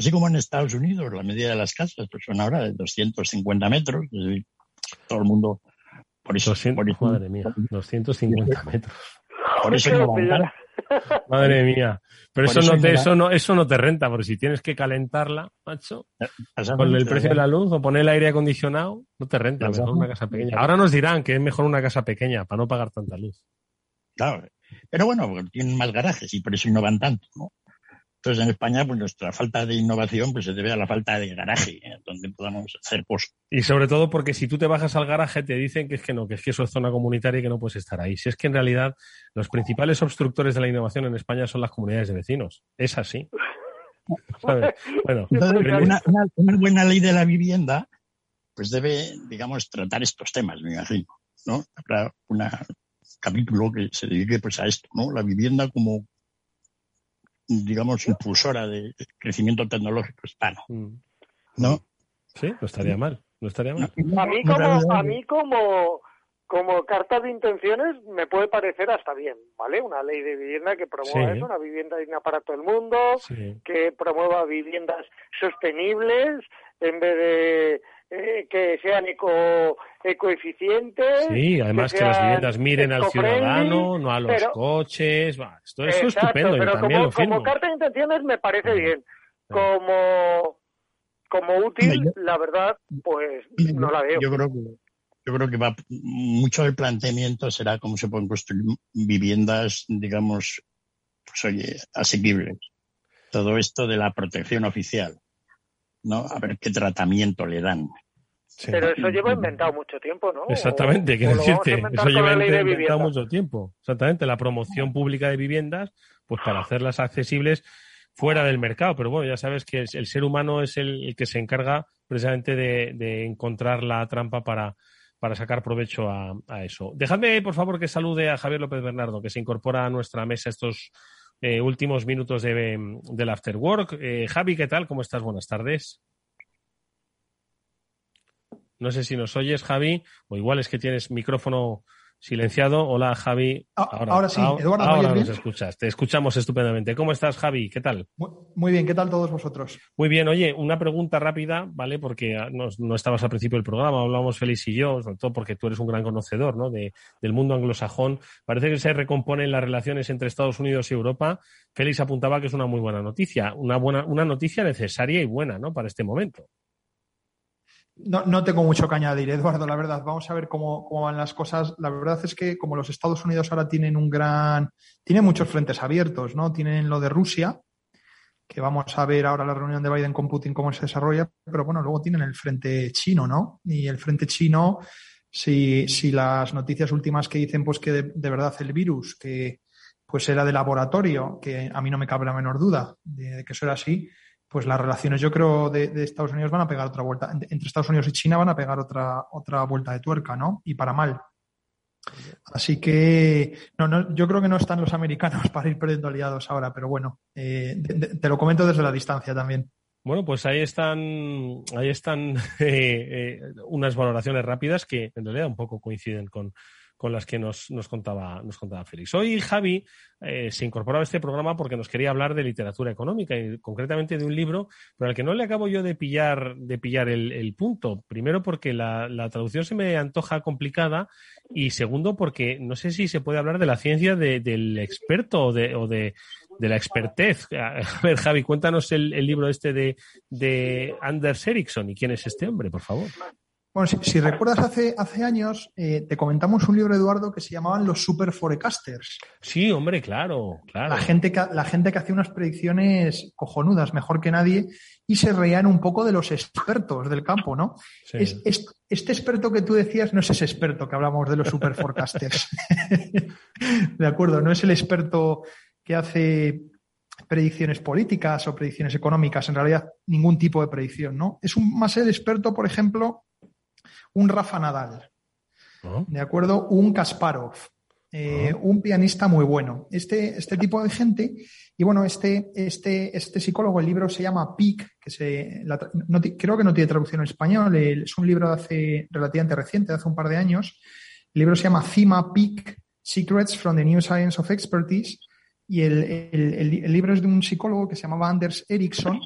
Así como en Estados Unidos, la medida de las casas pues son ahora de 250 metros. todo el mundo. Por eso, madre mía, 250 [laughs] metros. Por eso no Madre mía. Pero eso no, te, eso, no, eso no te renta, porque si tienes que calentarla, macho, con el precio de la luz o poner el aire acondicionado, no te renta. Mejor una casa pequeña. Ahora nos dirán que es mejor una casa pequeña para no pagar tanta luz. Claro. Pero bueno, tienen más garajes y por eso no van tanto, ¿no? Entonces, en España, pues nuestra falta de innovación pues se debe a la falta de garaje, ¿eh? donde podamos hacer cosas. Y sobre todo porque si tú te bajas al garaje te dicen que es que no, que es que eso es zona comunitaria y que no puedes estar ahí. Si es que en realidad los principales obstructores de la innovación en España son las comunidades de vecinos. Es así. Bueno, una, una, buena ley de la vivienda pues debe, digamos, tratar estos temas, me imagino. ¿no? Habrá un capítulo que se dedique pues a esto, ¿no? La vivienda como digamos, impulsora de crecimiento tecnológico hispano. Mm. ¿No? Sí, no estaría mal. No estaría mal. A mí como, a mí como, como carta de intenciones me puede parecer hasta bien, ¿vale? Una ley de vivienda que promueva eso, una vivienda digna para todo el mundo, que promueva viviendas sostenibles en vez de eh, que sean eco, ecoeficientes. Sí, además que, las viviendas miren al ciudadano, no a los coches. esto, es estupendo. Pero como, carta de intenciones me parece bien. Como, como útil, la verdad, pues no la veo. Yo creo que, yo creo que va, mucho del planteamiento será cómo se pueden construir viviendas, digamos, pues oye, asequibles. Todo esto de la protección oficial ¿no? A ver qué tratamiento le dan. Pero eso lleva inventado mucho tiempo, ¿no? Exactamente, quiero decirte, eso lleva inventado mucho tiempo. Exactamente, la promoción pública de viviendas, pues para hacerlas accesibles fuera del mercado. Pero bueno, ya sabes que el ser humano es el, que se encarga precisamente de, encontrar la trampa para, para sacar provecho a, eso. Dejadme, por favor, que salude a Javier López Bernardo, que se incorpora a nuestra mesa estos eh, últimos minutos de, del After Work. Eh, Javi, ¿qué tal? ¿Cómo estás? Buenas tardes. No sé si nos oyes, Javi, o igual es que tienes micrófono Silenciado. Hola, Javi. Ah, ahora, sí, Eduardo. Ahora nos escuchas. Te escuchamos estupendamente. ¿Cómo estás, Javi? ¿Qué tal? Muy, bien. ¿Qué tal todos vosotros? Muy bien. Oye, una pregunta rápida, ¿vale? Porque no, estabas al principio del programa, hablamos Félix y yo, sobre todo porque tú eres un gran conocedor, ¿no? De, del mundo anglosajón. Parece que se recomponen las relaciones entre Estados Unidos y Europa. Félix apuntaba que es una muy buena noticia, una buena, una noticia necesaria y buena, ¿no? Para este momento. No, no, tengo mucho que añadir, Eduardo, la verdad. Vamos a ver cómo, van las cosas. La verdad es que como los Estados Unidos ahora tienen un gran... Tienen muchos frentes abiertos, ¿no? Tienen lo de Rusia, que vamos a ver ahora la reunión de Biden con Putin cómo se desarrolla, pero bueno, luego tienen el frente chino, ¿no? Y el frente chino, si, si las noticias últimas que dicen pues que de, verdad el virus, que pues era de laboratorio, que a mí no me cabe la menor duda de que eso era así, pues las relaciones yo creo de, Estados Unidos van a pegar otra vuelta, entre Estados Unidos y China van a pegar otra, otra vuelta de tuerca, ¿no? Y para mal. Así que no, no, yo creo que no están los americanos [laughs] para ir perdiendo aliados ahora, pero bueno, eh, te lo comento desde la distancia también. Bueno, pues ahí están, ahí están [laughs] eh, eh, unas valoraciones rápidas que en realidad un poco coinciden con, con las que nos, nos, contaba, nos contaba Félix. Hoy Javi eh, se incorporaba a este programa porque nos quería hablar de literatura económica y concretamente de un libro, pero al que no le acabo yo de pillar, de pillar el, punto. Primero porque la, traducción se me antoja complicada y segundo porque no sé si se puede hablar de la ciencia del experto o de, o de de la expertez. A ver, Javi, cuéntanos el, libro este de, de Anders Ericsson y quién es este hombre, por favor. Bueno, si, recuerdas hace, hace años, eh, te comentamos un libro, Eduardo, que se llamaban los Super Forecasters. Sí, hombre, claro, claro. La gente que, la gente que hacía unas predicciones cojonudas, mejor que nadie, y se reían un poco de los expertos del campo, ¿no? Es, este experto que tú decías no es ese experto que hablamos de los Super Forecasters. [laughs] de acuerdo, no es el experto que hace predicciones políticas o predicciones económicas, en realidad ningún tipo de predicción, ¿no? Es un, más el experto, por ejemplo, un Rafa Nadal, oh. ¿de acuerdo? Un Kasparov, eh, oh. un pianista muy bueno. Este, este tipo de gente, y bueno, este, este, este psicólogo, el libro se llama Peak, que se, creo que no tiene traducción en español, es un libro de hace relativamente reciente, de hace un par de años. El libro se llama CIMA Peak, Secrets from the New Science of Expertise, y el, el, libro es de un psicólogo que se llamaba Anders Ericsson,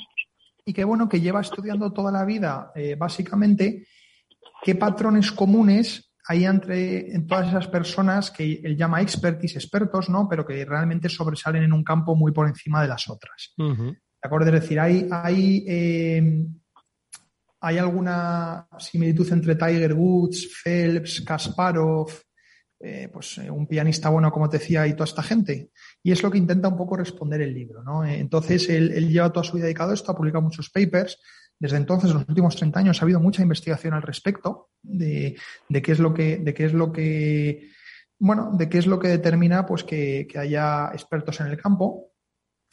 y que bueno, que lleva estudiando toda la vida, eh, básicamente, qué patrones comunes hay entre en todas esas personas que él llama expertis, expertos, ¿no? Pero que realmente sobresalen en un campo muy por encima de las otras. ¿De acuerdo? Es decir, hay, hay, eh, hay alguna similitud entre Tiger Woods, Phelps, Kasparov, eh, pues eh, un pianista bueno, como te decía, y toda esta gente. Y es lo que intenta un poco responder el libro, ¿no? entonces, él, él, lleva toda su vida dedicado a esto, ha publicado muchos papers desde entonces, en los últimos 30 años, ha habido mucha investigación al respecto de, qué es lo que, de qué es lo que, bueno, de qué es lo que determina pues, que, haya expertos en el campo.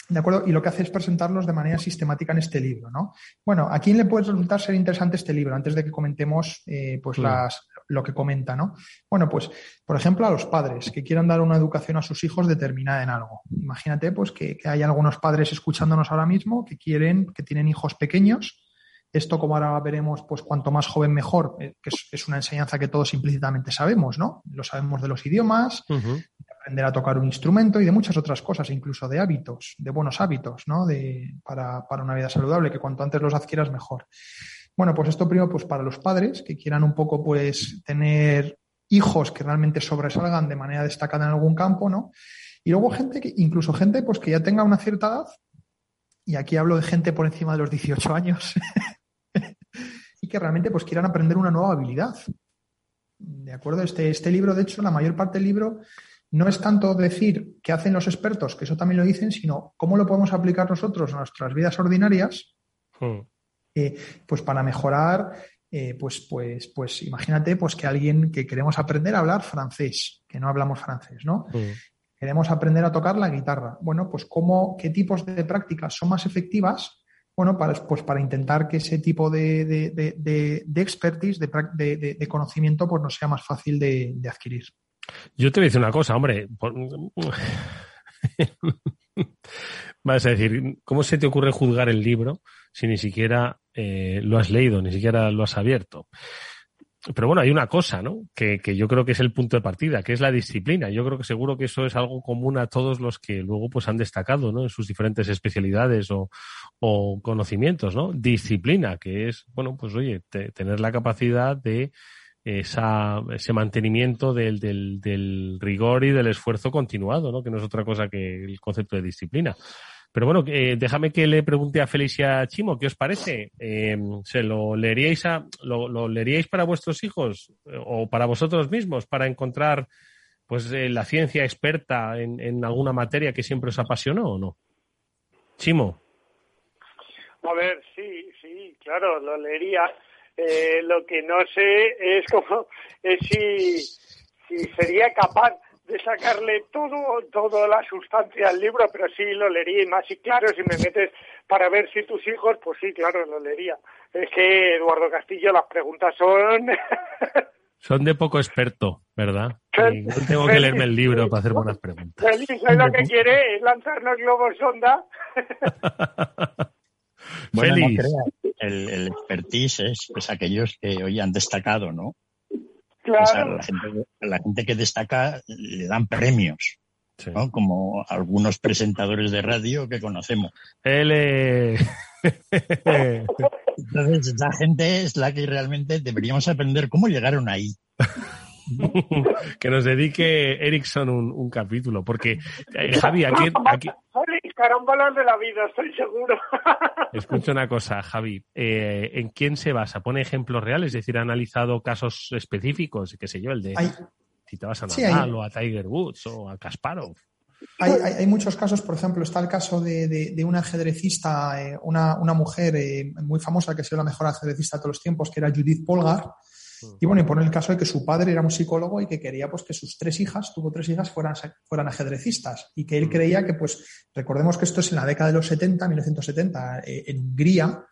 ¿De acuerdo? Y lo que hace es presentarlos de manera sistemática en este libro, ¿no? Bueno, ¿a quién le puede resultar ser interesante este libro? Antes de que comentemos eh, pues las, lo que comenta, ¿no? Bueno, pues, por ejemplo, a los padres que quieran dar una educación a sus hijos determinada en algo. Imagínate, pues, que, que hay algunos padres escuchándonos ahora mismo que quieren, que tienen hijos pequeños esto, como ahora veremos, pues cuanto más joven mejor, eh, que es, una enseñanza que todos implícitamente sabemos, ¿no? Lo sabemos de los idiomas, de aprender a tocar un instrumento y de muchas otras cosas, incluso de hábitos, de buenos hábitos, ¿no? De, para, para, una vida saludable, que cuanto antes los adquieras mejor. Bueno, pues esto primero, pues para los padres que quieran un poco, pues, tener hijos que realmente sobresalgan de manera destacada en algún campo, ¿no? Y luego gente que, incluso gente, pues que ya tenga una cierta edad, y aquí hablo de gente por encima de los 18 años, [laughs] y que realmente pues quieran aprender una nueva habilidad. ¿De acuerdo? Este, este libro, de hecho, la mayor parte del libro no es tanto decir qué hacen los expertos, que eso también lo dicen, sino cómo lo podemos aplicar nosotros a nuestras vidas ordinarias, hmm. eh, pues para mejorar, eh, pues, pues, pues imagínate pues que alguien que queremos aprender a hablar francés, que no hablamos francés, ¿no? Hmm. Queremos aprender a tocar la guitarra. Bueno, pues cómo, qué tipos de prácticas son más efectivas bueno, para, pues para intentar que ese tipo de, de, expertise, de, conocimiento, pues nos sea más fácil de, adquirir. Yo te voy a decir una cosa, hombre. [laughs] Vas a decir, ¿cómo se te ocurre juzgar el libro si ni siquiera eh, lo has leído, ni siquiera lo has abierto? Pero bueno, hay una cosa, ¿no? Que, que, yo creo que es el punto de partida, que es la disciplina. Yo creo que seguro que eso es algo común a todos los que luego pues han destacado, ¿no? En sus diferentes especialidades o, o conocimientos, ¿no? Disciplina, que es, bueno, pues oye, tener la capacidad de esa, ese mantenimiento del, del, del rigor y del esfuerzo continuado, ¿no? Que no es otra cosa que el concepto de disciplina. Pero bueno, eh, déjame que le pregunte a Felicia Chimo, ¿qué os parece? Eh, ¿Se lo leeríais, a, lo, leeríais para vuestros hijos eh, o para vosotros mismos para encontrar pues la ciencia experta en, alguna materia que siempre os apasionó o no? Chimo. A ver, sí, sí, claro, lo leería. lo que no sé es cómo, es si, si sería capaz de sacarle todo, toda la sustancia al libro, pero sí lo leería y más. Y claro, si me metes para ver si tus hijos, pues sí, claro, lo leería. Es que, Eduardo Castillo, las preguntas son... [laughs] son de poco experto, ¿verdad? tengo que leerme el libro para hacer buenas preguntas. Feliz lo que quiere es lanzarnos globos sonda. [laughs] bueno, el, el expertise es pues, aquellos que hoy han destacado, ¿no? Claro. la, gente, la, gente, que destaca le dan premios. ¿no? Como algunos presentadores de radio que conocemos. L. Entonces, esa gente es la que realmente deberíamos aprender cómo llegaron ahí. [laughs] [laughs] que nos dedique Ericsson un, capítulo, porque eh, Javi, aquí, carámbalas de la vida, estoy seguro. [laughs] Escucha una cosa, Javi. Eh, ¿En quién se basa? ¿Pone ejemplos reales? Es decir, ¿ha analizado casos específicos? ¿Qué sé yo? El de... si te vas a Nadal o a Tiger Woods o a Kasparov. Hay, muchos casos, por ejemplo, está el caso de, de, una ajedrecista, eh, una, una, mujer eh, muy famosa que ha sido la mejor ajedrecista de todos los tiempos, que era Judith Polgar. Y bueno, y pone el caso de que su padre era un psicólogo y que quería pues que sus tres hijas, tuvo tres hijas, fueran, fueran ajedrecistas. Y que él creía que, pues, recordemos que esto es en la década de los 70, 1970, eh, en Hungría,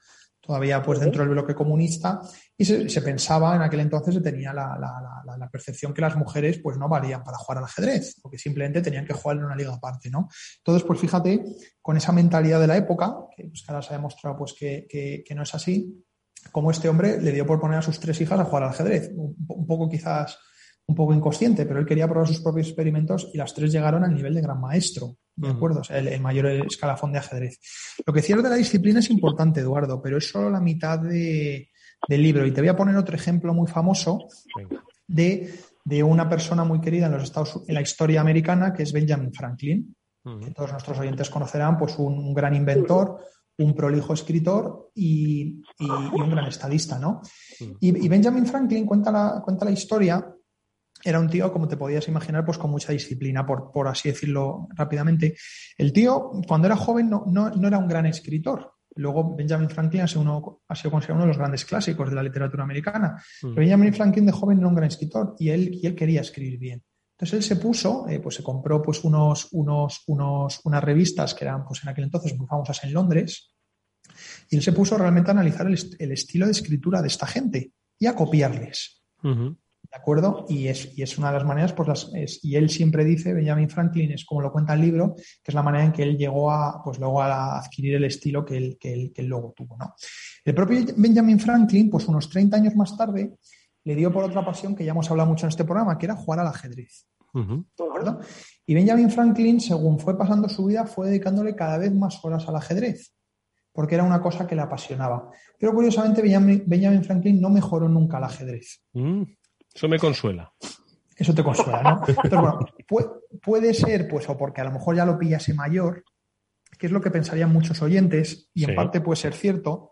todavía pues dentro del bloque comunista, y se, pensaba en aquel entonces se tenía la, percepción que las mujeres pues no valían para jugar al ajedrez, porque simplemente tenían que jugar en una liga aparte, ¿no? Entonces, pues fíjate, con esa mentalidad de la época, que, pues, ahora se ha demostrado pues que, que, no es así, como este hombre le dio por poner a sus tres hijas a jugar al ajedrez, un poco quizás un poco inconsciente, pero él quería probar sus propios experimentos y las tres llegaron al nivel de gran maestro, ¿de acuerdo? O sea, el, mayor escalafón de ajedrez. Lo que cierto de la disciplina es importante, Eduardo, pero es solo la mitad del libro. Y te voy a poner otro ejemplo muy famoso de, una persona muy querida en los Estados en la historia americana, que es Benjamin Franklin, que todos nuestros oyentes conocerán, pues un, gran inventor, un prolijo escritor y, un gran estadista, ¿no? Y, Benjamin Franklin cuenta la, cuenta la historia era un tío, como te podías imaginar, pues con mucha disciplina, por, por así decirlo rápidamente. El tío, cuando era joven, no, no, era un gran escritor. Luego Benjamin Franklin ha sido, uno, ha sido considerado uno de los grandes clásicos de la literatura americana. Mm. Pero Benjamin Franklin de joven no era un gran escritor y él, y él quería escribir bien. Entonces él se puso, eh, pues se compró pues unos, unos, unos, unas revistas que eran pues en aquel entonces muy famosas en Londres y él se puso realmente a analizar el, el estilo de escritura de esta gente y a copiarles. ¿De acuerdo? Y es, y es una de las maneras, pues las, y él siempre dice, Benjamin Franklin, es como lo cuenta el libro, que es la manera en que él llegó a, pues luego a adquirir el estilo que él, que él, que luego tuvo, ¿no? El propio Benjamin Franklin, pues unos 30 años más tarde, le dio por otra pasión que ya hemos hablado mucho en este programa, que era jugar al ajedrez. Y Benjamin Franklin, según fue pasando su vida, fue dedicándole cada vez más horas al ajedrez, porque era una cosa que le apasionaba. Pero curiosamente, Benjamin, Franklin no mejoró nunca al ajedrez. Mm. Eso me consuela. Eso te consuela, ¿no? Pero bueno, puede, ser, pues, o porque a lo mejor ya lo pillase mayor, que es lo que pensarían muchos oyentes, y en parte puede ser cierto,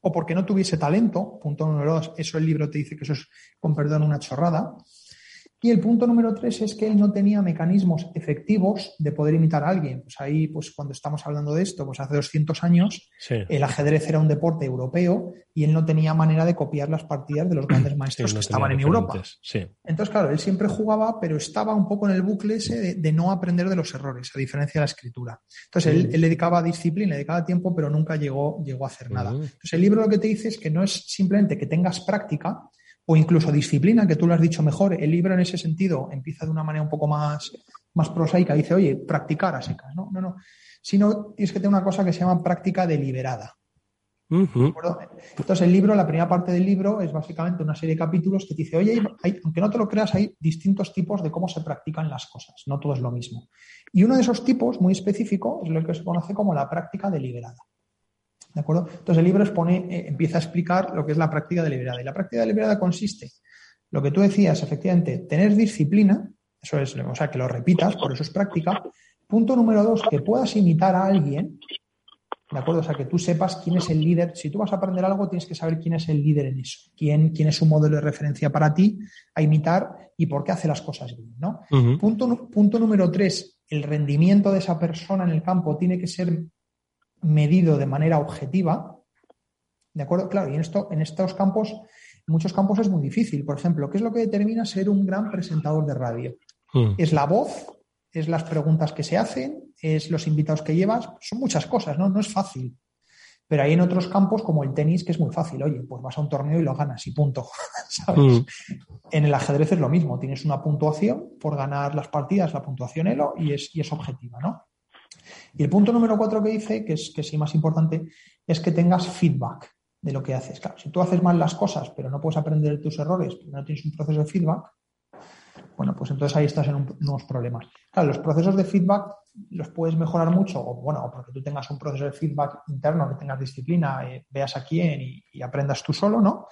o porque no tuviese talento, punto número dos, eso el libro te dice que eso es, con perdón, una chorrada, y el punto número tres es que él no tenía mecanismos efectivos de poder imitar a alguien. Pues ahí, pues cuando estamos hablando de esto, pues hace 200 años, el ajedrez era un deporte europeo y él no tenía manera de copiar las partidas de los grandes maestros que estaban en Europa. Entonces, claro, él siempre jugaba, pero estaba un poco en el bucle ese de, no aprender de los errores, a diferencia de la escritura. Entonces, él, le dedicaba disciplina, le dedicaba tiempo, pero nunca llegó, llegó a hacer nada. Entonces, el libro lo que te dice es que no es simplemente que tengas práctica, o incluso disciplina, que tú lo has dicho mejor. El libro en ese sentido empieza de una manera un poco más, más prosaica, dice, oye, practicar a secas, ¿no? No, no. Sino tienes que tener una cosa que se llama práctica deliberada. Entonces, el libro, la primera parte del libro es básicamente una serie de capítulos que te dice, oye, aunque no te lo creas, hay distintos tipos de cómo se practican las cosas, no todo es lo mismo. Y uno de esos tipos, muy específico, es lo que se conoce como la práctica deliberada. ¿De acuerdo? Entonces el libro expone, eh, empieza a explicar lo que es la práctica deliberada. Y la práctica deliberada consiste, lo que tú decías, efectivamente, tener disciplina, eso es, o sea, que lo repitas, por eso es práctica. Punto número dos, que puedas imitar a alguien, ¿de acuerdo? O sea, que tú sepas quién es el líder. Si tú vas a aprender algo, tienes que saber quién es el líder en eso, quién, quién es un modelo de referencia para ti a imitar y por qué hace las cosas bien, ¿no? punto, punto número tres, el rendimiento de esa persona en el campo tiene que ser medido de manera objetiva, ¿de acuerdo? Claro, y en, esto, en estos campos, en muchos campos es muy difícil. Por ejemplo, ¿qué es lo que determina ser un gran presentador de radio? Hmm. Es la voz, es las preguntas que se hacen, es los invitados que llevas, son muchas cosas, ¿no? No es fácil. Pero hay en otros campos, como el tenis, que es muy fácil. Oye, pues vas a un torneo y lo ganas y punto. [laughs] Hmm. En el ajedrez es lo mismo. Tienes una puntuación por ganar las partidas, la puntuación ELO, y es, y es objetiva, ¿no? Y el punto número cuatro que dice, que es, que sí más importante, es que tengas feedback de lo que haces. Claro, si tú haces mal las cosas, pero no puedes aprender de tus errores, porque no tienes un proceso de feedback, bueno, pues entonces ahí estás en unos problemas. Claro, los procesos de feedback los puedes mejorar mucho, o bueno, porque tú tengas un proceso de feedback interno, que tengas disciplina, eh, veas a quién y, aprendas tú solo, ¿no?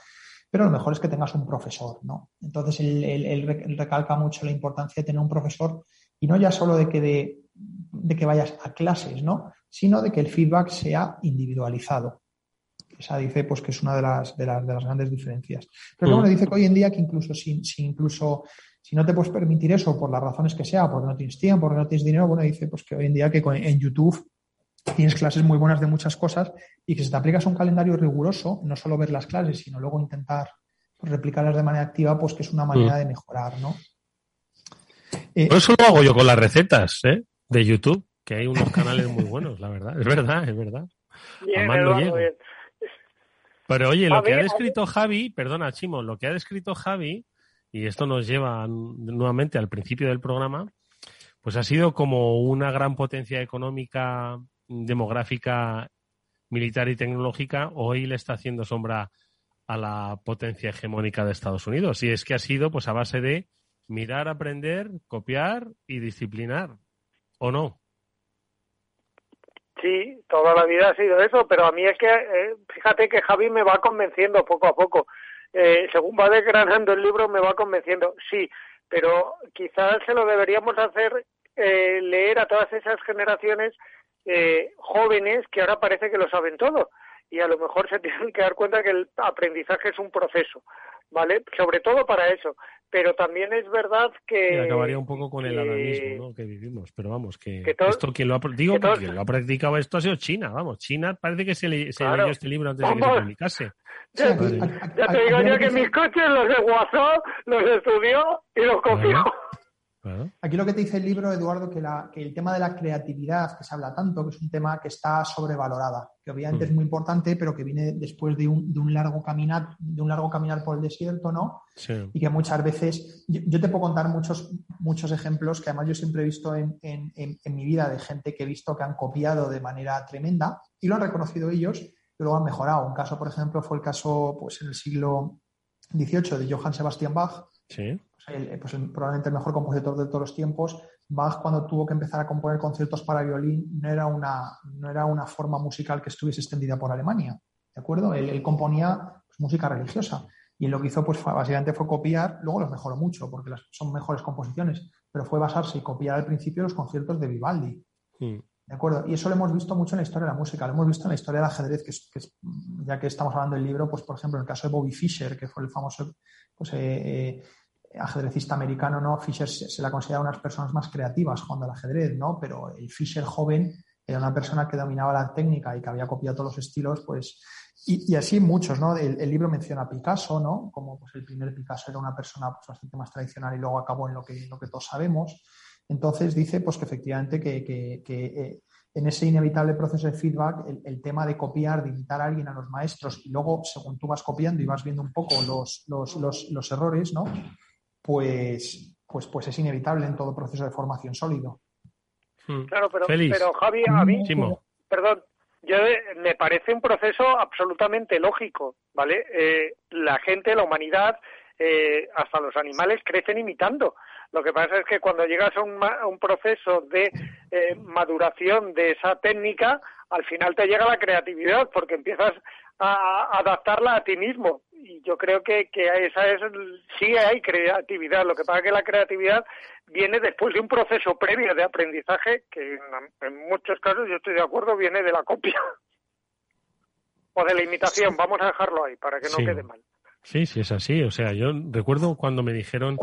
Pero lo mejor es que tengas un profesor, ¿no? Entonces él, recalca mucho la importancia de tener un profesor y no ya solo de que de de que vayas a clases, ¿no? Sino de que el feedback sea individualizado. Esa dice pues que es una de las, de las, de las grandes diferencias. Pero bueno, dice que hoy en día que incluso si, si incluso si no te puedes permitir eso por las razones que sea, porque no tienes tiempo, porque no tienes dinero, bueno, dice pues que hoy en día que en YouTube tienes clases muy buenas de muchas cosas y que si te aplicas un calendario riguroso, no solo ver las clases, sino luego intentar replicarlas de manera activa, pues que es una manera mm. de mejorar, ¿no? Eh, eso lo hago yo con las recetas ¿eh? De YouTube, que hay unos canales muy buenos, la verdad. Es verdad, es verdad. Pero oye, lo que ha descrito Javi, perdona, Chimo, lo que ha descrito Javi, y esto nos lleva nuevamente al principio del programa, pues ha sido como una gran potencia económica, demográfica, militar y tecnológica, hoy le está haciendo sombra a la potencia hegemónica de Estados Unidos. Y es que ha sido pues a base de mirar, aprender, copiar y disciplinar. ¿O no? Sí, toda la vida ha sido eso, pero a mí es que, eh, fíjate que Javi me va convenciendo poco a poco. Eh, según va desgranando el libro, me va convenciendo. Sí, pero quizás se lo deberíamos hacer eh, leer a todas esas generaciones jóvenes que ahora parece que lo saben todo y a lo mejor se [laughs] tienen que dar cuenta que el aprendizaje es un proceso, ¿vale? Sobre todo para eso. Pero también es verdad que... acabaría un poco con el adanismo ¿no? que vivimos, pero vamos, que, esto quien lo ha, digo, quien lo ha practicado esto ha sido China, vamos, China parece que se, le, leyó este libro antes de que se publicase. [laughs] Ya, te digo yo que mis coches los de WhatsApp los estudió y los copió. Aquí lo que te dice el libro, Eduardo, que, que, el tema de la creatividad, que se habla tanto, que es un tema que está sobrevalorada, que obviamente mm. es muy importante, pero que viene después de un, de un, largo caminar, de un largo caminar por el desierto, ¿no? Y que muchas veces, yo, te puedo contar muchos, muchos ejemplos que además yo siempre he visto en, en, en, mi vida de gente que he visto que han copiado de manera tremenda y lo han reconocido ellos y luego han mejorado. Un caso, por ejemplo, fue el caso pues, en el siglo XVIII de Johann Sebastian Bach. Sí pues probablemente el mejor compositor de todos los tiempos. Bach cuando tuvo que empezar a componer conciertos para violín no era una, no era una forma musical que estuviese extendida por Alemania, ¿de acuerdo? Él, componía pues, música religiosa y lo que hizo pues básicamente fue copiar, luego los mejoró mucho porque las, son mejores composiciones, pero fue basarse y copiar al principio los conciertos de Vivaldi. ¿De acuerdo? Y eso lo hemos visto mucho en la historia de la música, lo hemos visto en la historia del ajedrez, que, es, ya que estamos hablando del libro, pues por ejemplo, en el caso de Bobby Fischer, que fue el famoso pues, eh, eh, ajedrecista americano, ¿no? Fischer se, la considera una de las personas más creativas jugando al ajedrez, ¿no? Pero el Fischer joven era una persona que dominaba la técnica y que había copiado todos los estilos, pues, y, así muchos, ¿no? El, libro menciona a Picasso, ¿no? Como pues el primer Picasso era una persona pues, bastante más tradicional y luego acabó en lo que, lo que todos sabemos. Entonces dice, pues que efectivamente que, que, eh, en ese inevitable proceso de feedback, el, tema de copiar, de imitar a alguien, a los maestros, y luego, según tú vas copiando y vas viendo un poco los, los, los, los errores, ¿no? Pues, pues, pues es inevitable en todo proceso de formación sólido. Hmm. Claro, pero, pero Javi, a mí, perdón, yo me parece un proceso absolutamente lógico, ¿vale? Eh, la gente, la humanidad, eh, hasta los animales crecen imitando. Lo que pasa es que cuando llegas a un, un proceso de eh, maduración de esa técnica, al final te llega la creatividad porque empiezas a adaptarla a ti mismo y yo creo que, que esa es sí hay creatividad. Lo que pasa es que la creatividad viene después de un proceso previo de aprendizaje que en, muchos casos yo estoy de acuerdo viene de la copia [laughs] o de la imitación. Vamos a dejarlo ahí para que no quede mal. Sí sí es así. O sea yo recuerdo cuando me dijeron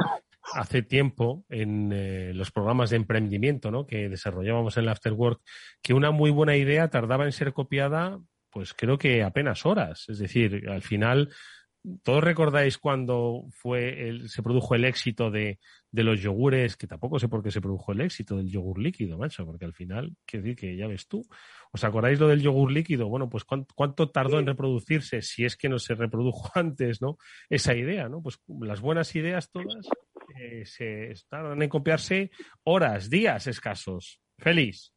hace tiempo en eh, los programas de emprendimiento ¿no? que desarrollábamos en el Afterwork que una muy buena idea tardaba en ser copiada pues creo que apenas horas. Es decir, al final todos recordáis cuando fue el, se produjo el éxito de, de, los yogures, que tampoco sé por qué se produjo el éxito del yogur líquido, macho, porque al final, quiero decir que ya ves tú. ¿Os acordáis lo del yogur líquido? Bueno, pues cuánto, tardó en reproducirse, si es que no se reprodujo [laughs] antes, ¿no? Esa idea, ¿no? Pues las buenas ideas todas eh, se tardan en copiarse horas, días escasos. Feliz.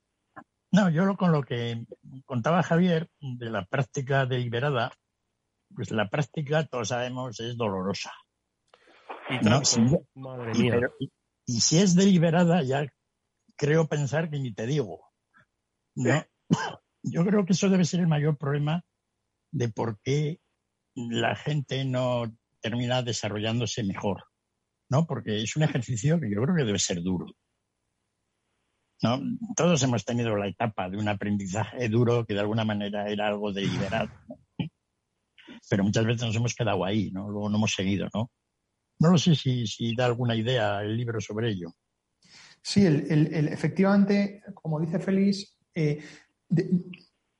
No, yo con lo que contaba Javier de la práctica deliberada, pues la práctica, todos sabemos, es dolorosa. Y, si es deliberada, ya creo pensar que ni te digo. ¿no? [coughs] Yo creo que eso debe ser el mayor problema de por qué la gente no termina desarrollándose mejor, ¿no? Porque es un ejercicio que yo creo que debe ser duro. ¿no? Todos hemos tenido la etapa de un aprendizaje duro que de alguna manera era algo deliberado. Pero muchas veces nos hemos quedado ahí, ¿no? Luego no hemos seguido, ¿no? No lo sé si, si da alguna idea el libro sobre ello. Sí, el, efectivamente, como dice Félix, eh,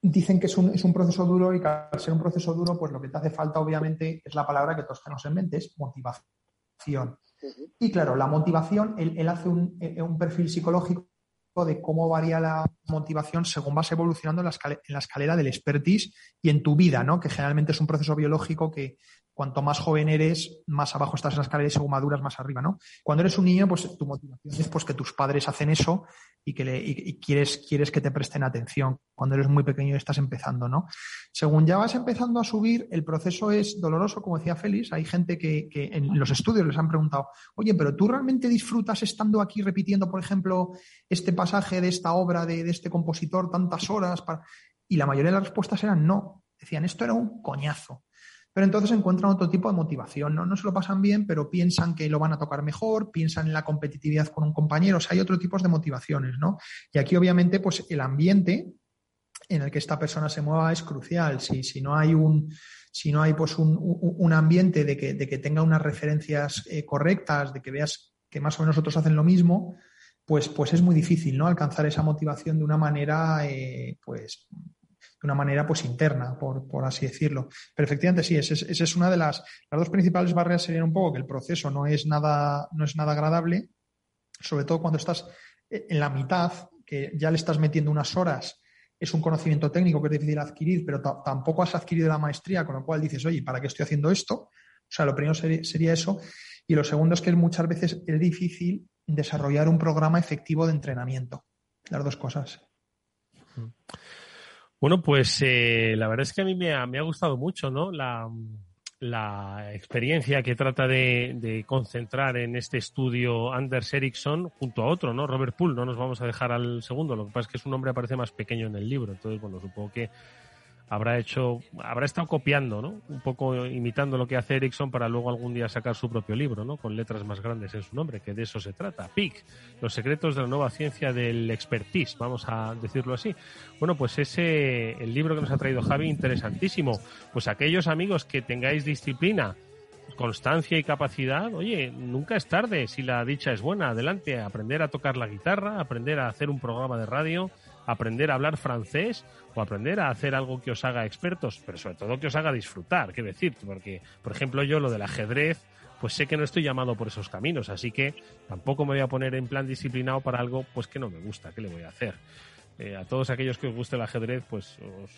dicen que es un, es un, proceso duro y que al ser un proceso duro, pues lo que te hace falta, obviamente, es la palabra que todos tenemos en mente, es motivación. Y claro, la motivación, él, hace un, eh, un, perfil psicológico de cómo varía la motivación según vas evolucionando en la, escalera, en la escalera del expertise y en tu vida, ¿no? Que generalmente es un proceso biológico que, cuanto más joven eres, más abajo estás en la escalera y según maduras más arriba, ¿no? Cuando eres un niño, pues tu motivación es pues, que tus padres hacen eso y que le, quieres, quieres que te presten atención. Cuando eres muy pequeño y estás empezando, ¿no? Según ya vas empezando a subir, el proceso es doloroso, como decía Félix. Hay gente que, que en los estudios les han preguntado, oye, pero tú realmente disfrutas estando aquí repitiendo, por ejemplo, este pasaje de esta obra de, este compositor tantas horas para... Y la mayoría de las respuestas eran no. Decían, esto era un coñazo. Pero entonces encuentran otro tipo de motivación, ¿no? No se lo pasan bien, pero piensan que lo van a tocar mejor, piensan en la competitividad con un compañero, o sea, hay otro tipo de motivaciones, ¿no? Y aquí, obviamente, pues el ambiente en el que esta persona se mueva es crucial. Si, si no hay un, si no hay pues un, un ambiente de que, de que, tenga unas referencias eh, correctas, de que veas que más o menos otros hacen lo mismo, pues, pues es muy difícil, ¿no? Alcanzar esa motivación de una manera, eh, pues, de una manera pues interna, por, por así decirlo. Pero efectivamente sí, esa es, una de las, las dos principales barreras serían un poco que el proceso no es nada, no es nada agradable, sobre todo cuando estás en la mitad, que ya le estás metiendo unas horas, es un conocimiento técnico que es difícil adquirir, pero tampoco has adquirido la maestría, con lo cual dices, oye, ¿para qué estoy haciendo esto? O sea, lo primero sería, eso. Y lo segundo es que muchas veces es difícil desarrollar un programa efectivo de entrenamiento. Las dos cosas. Bueno, pues eh, la verdad es que a mí me ha, gustado mucho, ¿no? La, experiencia que trata de, concentrar en este estudio Anders Ericsson junto a otro, ¿no? Robert Poole, no nos vamos a dejar al segundo, lo que pasa es que su nombre aparece más pequeño en el libro, entonces, bueno, supongo que habrá hecho, habrá estado copiando, ¿no? Un poco imitando lo que hace Ericsson para luego algún día sacar su propio libro, ¿no? Con letras más grandes en su nombre, que de eso se trata. PIC, los secretos de la nueva ciencia del expertise, vamos a decirlo así. Bueno, pues ese, el libro que nos ha traído Javi, interesantísimo. Pues aquellos amigos que tengáis disciplina, constancia y capacidad, oye, nunca es tarde si la dicha es buena. Adelante, aprender a tocar la guitarra, aprender a hacer un programa de radio, aprender a hablar francés o aprender a hacer algo que os haga expertos, pero sobre todo que os haga disfrutar, qué decir, porque, por ejemplo, yo lo del ajedrez, pues sé que no estoy llamado por esos caminos, así que tampoco me voy a poner en plan disciplinado para algo pues que no me gusta, ¿qué le voy a hacer? Eh, a todos aquellos que os guste el ajedrez, pues os,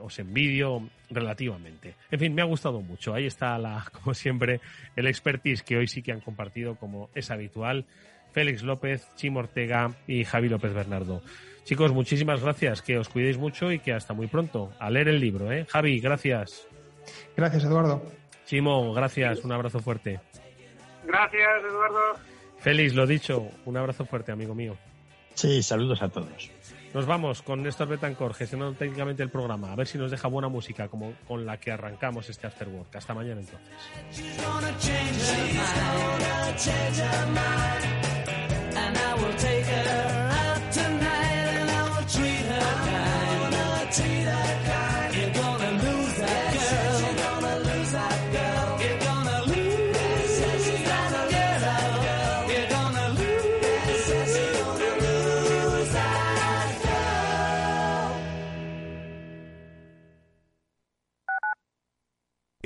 os, envidio relativamente. En fin, me ha gustado mucho. Ahí está, la, como siempre, el expertise que hoy sí que han compartido como es habitual. Félix López, Chimo Ortega y Javi López Bernardo. Chicos, muchísimas gracias, que os cuidéis mucho y que hasta muy pronto. A leer el libro, ¿eh? Javi, gracias. Gracias, Eduardo. Chimo, gracias, un abrazo fuerte. Gracias, Eduardo. Félix, lo dicho, un abrazo fuerte, amigo mío. Sí, saludos a todos. Nos vamos con Néstor Betancor gestionando técnicamente el programa. A ver si nos deja buena música como con la que arrancamos este After Work. Hasta mañana entonces.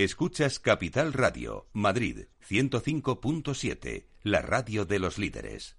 Escuchas Capital Radio, Madrid 105.7, la radio de los líderes.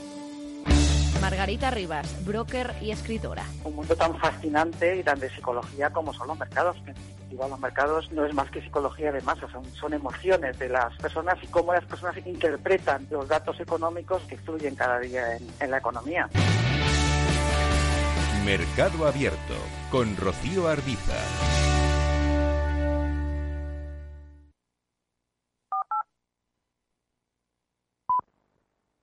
Margarita Rivas, broker y escritora. Un mundo tan fascinante y tan de psicología como son los mercados. los mercados no es más que psicología de masas, son, son emociones de las personas y cómo las personas interpretan los datos económicos que influyen cada día en, en la economía. Mercado Abierto con Rocío Arbiza.